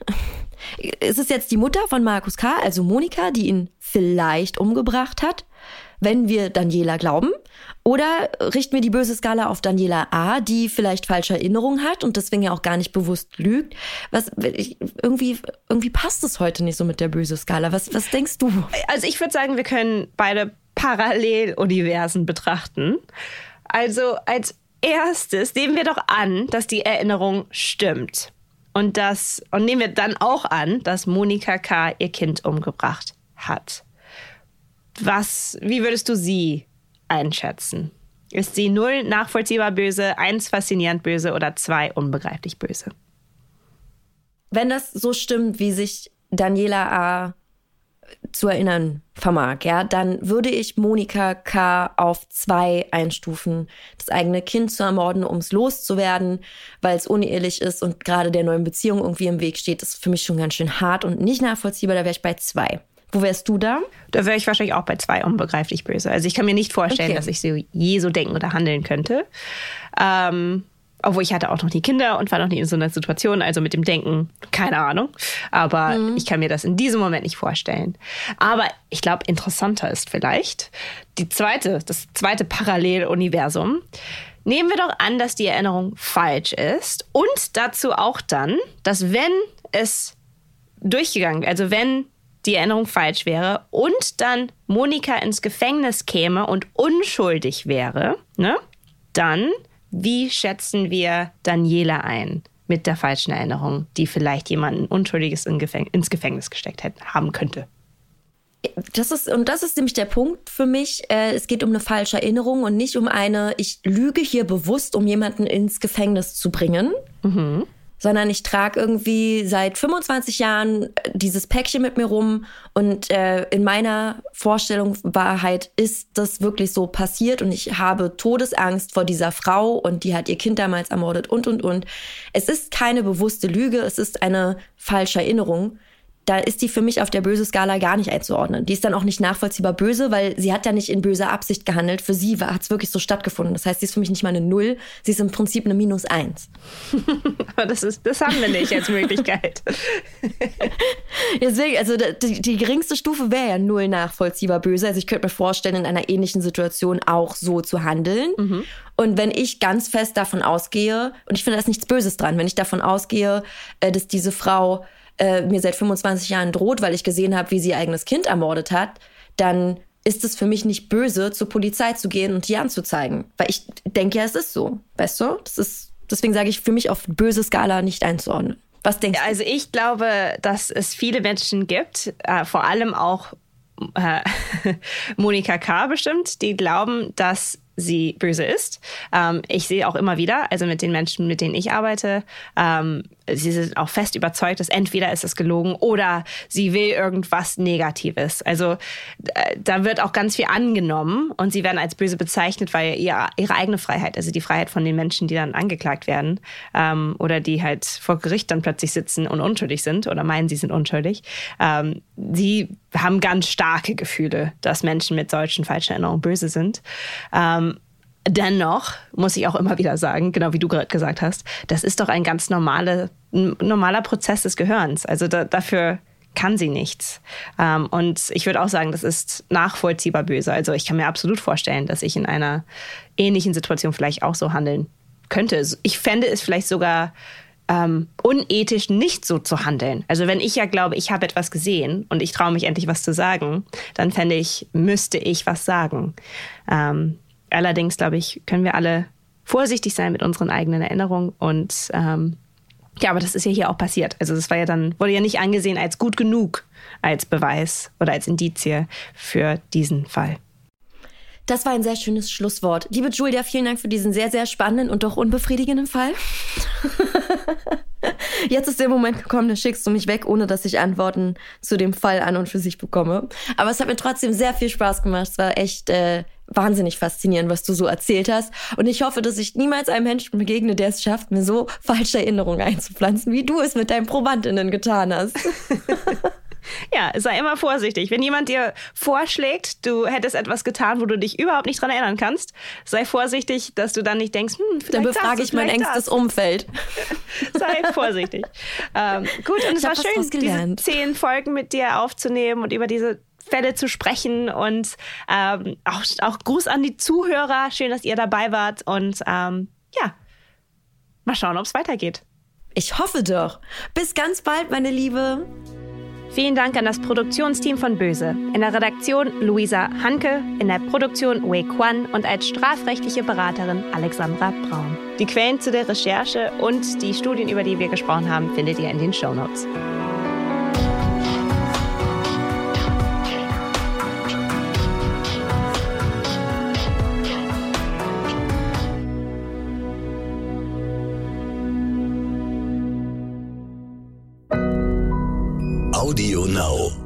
ist es jetzt die Mutter von Markus K., also Monika, die ihn vielleicht umgebracht hat, wenn wir Daniela glauben? Oder richten wir die böse Skala auf Daniela A., die vielleicht falsche Erinnerungen hat und deswegen ja auch gar nicht bewusst lügt? Was, irgendwie, irgendwie passt es heute nicht so mit der böse Skala. Was, was denkst du? Also ich würde sagen, wir können beide Paralleluniversen betrachten. Also als erstes nehmen wir doch an, dass die Erinnerung stimmt. Und das, und nehmen wir dann auch an, dass Monika K. ihr Kind umgebracht hat. Was, wie würdest du sie einschätzen? Ist sie null nachvollziehbar böse, eins faszinierend böse oder zwei unbegreiflich böse? Wenn das so stimmt, wie sich Daniela A zu erinnern vermag, ja, dann würde ich Monika K. auf zwei einstufen. Das eigene Kind zu ermorden, um es loszuwerden, weil es unehelich ist und gerade der neuen Beziehung irgendwie im Weg steht, ist für mich schon ganz schön hart und nicht nachvollziehbar. Da wäre ich bei zwei. Wo wärst du da? Da wäre ich wahrscheinlich auch bei zwei unbegreiflich böse. Also ich kann mir nicht vorstellen, okay. dass ich so je so denken oder handeln könnte. Ähm, obwohl ich hatte auch noch nie Kinder und war noch nie in so einer Situation, also mit dem Denken, keine Ahnung. Aber mhm. ich kann mir das in diesem Moment nicht vorstellen. Aber ich glaube, interessanter ist vielleicht die zweite, das zweite Paralleluniversum. Nehmen wir doch an, dass die Erinnerung falsch ist und dazu auch dann, dass wenn es durchgegangen, also wenn die Erinnerung falsch wäre und dann Monika ins Gefängnis käme und unschuldig wäre, ne? Dann wie schätzen wir Daniela ein mit der falschen Erinnerung, die vielleicht jemanden Unschuldiges in Gefäng ins Gefängnis gesteckt hätte, haben könnte? Das ist, und das ist nämlich der Punkt für mich. Äh, es geht um eine falsche Erinnerung und nicht um eine, ich lüge hier bewusst, um jemanden ins Gefängnis zu bringen. Mhm sondern ich trage irgendwie seit 25 Jahren äh, dieses Päckchen mit mir rum. Und äh, in meiner Vorstellung Wahrheit ist das wirklich so passiert? Und ich habe Todesangst vor dieser Frau und die hat ihr Kind damals ermordet und und und. Es ist keine bewusste Lüge, es ist eine falsche Erinnerung da ist die für mich auf der böse Skala gar nicht einzuordnen. Die ist dann auch nicht nachvollziehbar böse, weil sie hat ja nicht in böser Absicht gehandelt. Für sie hat es wirklich so stattgefunden. Das heißt, sie ist für mich nicht mal eine Null, sie ist im Prinzip eine Minus eins. Aber das, ist, das haben wir nicht als Möglichkeit. Deswegen, also die, die geringste Stufe wäre ja null nachvollziehbar böse. Also ich könnte mir vorstellen, in einer ähnlichen Situation auch so zu handeln. Mhm. Und wenn ich ganz fest davon ausgehe, und ich finde da ist nichts Böses dran, wenn ich davon ausgehe, äh, dass diese Frau äh, mir seit 25 Jahren droht, weil ich gesehen habe, wie sie ihr eigenes Kind ermordet hat, dann ist es für mich nicht böse, zur Polizei zu gehen und die anzuzeigen. Weil ich denke ja, es ist so. Weißt du? Das ist, deswegen sage ich für mich auf böse Skala nicht einzuordnen. Was denkst du? Also ich glaube, dass es viele Menschen gibt, äh, vor allem auch äh, Monika K. bestimmt, die glauben, dass sie böse ist. Ähm, ich sehe auch immer wieder, also mit den Menschen, mit denen ich arbeite, ähm, sie sind auch fest überzeugt, dass entweder ist es gelogen oder sie will irgendwas Negatives. Also äh, da wird auch ganz viel angenommen und sie werden als böse bezeichnet, weil ihr, ihre eigene Freiheit, also die Freiheit von den Menschen, die dann angeklagt werden ähm, oder die halt vor Gericht dann plötzlich sitzen und unschuldig sind oder meinen, sie sind unschuldig, ähm, sie haben ganz starke Gefühle, dass Menschen mit solchen falschen Erinnerungen böse sind. Ähm, dennoch muss ich auch immer wieder sagen, genau wie du gerade gesagt hast, das ist doch ein ganz normale, normaler Prozess des Gehirns. Also da, dafür kann sie nichts. Ähm, und ich würde auch sagen, das ist nachvollziehbar böse. Also ich kann mir absolut vorstellen, dass ich in einer ähnlichen Situation vielleicht auch so handeln könnte. Ich fände es vielleicht sogar ähm, unethisch, nicht so zu handeln. Also wenn ich ja glaube, ich habe etwas gesehen und ich traue mich endlich was zu sagen, dann fände ich, müsste ich was sagen. Ähm, allerdings, glaube ich, können wir alle vorsichtig sein mit unseren eigenen Erinnerungen und ähm, ja, aber das ist ja hier auch passiert. Also das war ja dann, wurde ja nicht angesehen als gut genug als Beweis oder als Indizie für diesen Fall. Das war ein sehr schönes Schlusswort. Liebe Julia, vielen Dank für diesen sehr, sehr spannenden und doch unbefriedigenden Fall. Jetzt ist der Moment gekommen, dann schickst du mich weg, ohne dass ich Antworten zu dem Fall an und für sich bekomme. Aber es hat mir trotzdem sehr viel Spaß gemacht. Es war echt äh, wahnsinnig faszinierend, was du so erzählt hast. Und ich hoffe, dass ich niemals einem Menschen begegne, der es schafft, mir so falsche Erinnerungen einzupflanzen, wie du es mit deinen Probandinnen getan hast. Ja, sei immer vorsichtig. Wenn jemand dir vorschlägt, du hättest etwas getan, wo du dich überhaupt nicht dran erinnern kannst, sei vorsichtig, dass du dann nicht denkst, hm, vielleicht Dann befrage ich mein engstes das. Umfeld. sei vorsichtig. ähm, gut, und es war schön, diese zehn Folgen mit dir aufzunehmen und über diese Fälle zu sprechen und ähm, auch, auch Gruß an die Zuhörer. Schön, dass ihr dabei wart und ähm, ja, mal schauen, ob es weitergeht. Ich hoffe doch. Bis ganz bald, meine Liebe. Vielen Dank an das Produktionsteam von Böse. In der Redaktion Luisa Hanke, in der Produktion Wei Kwan und als strafrechtliche Beraterin Alexandra Braun. Die Quellen zu der Recherche und die Studien, über die wir gesprochen haben, findet ihr in den Show Notes. now.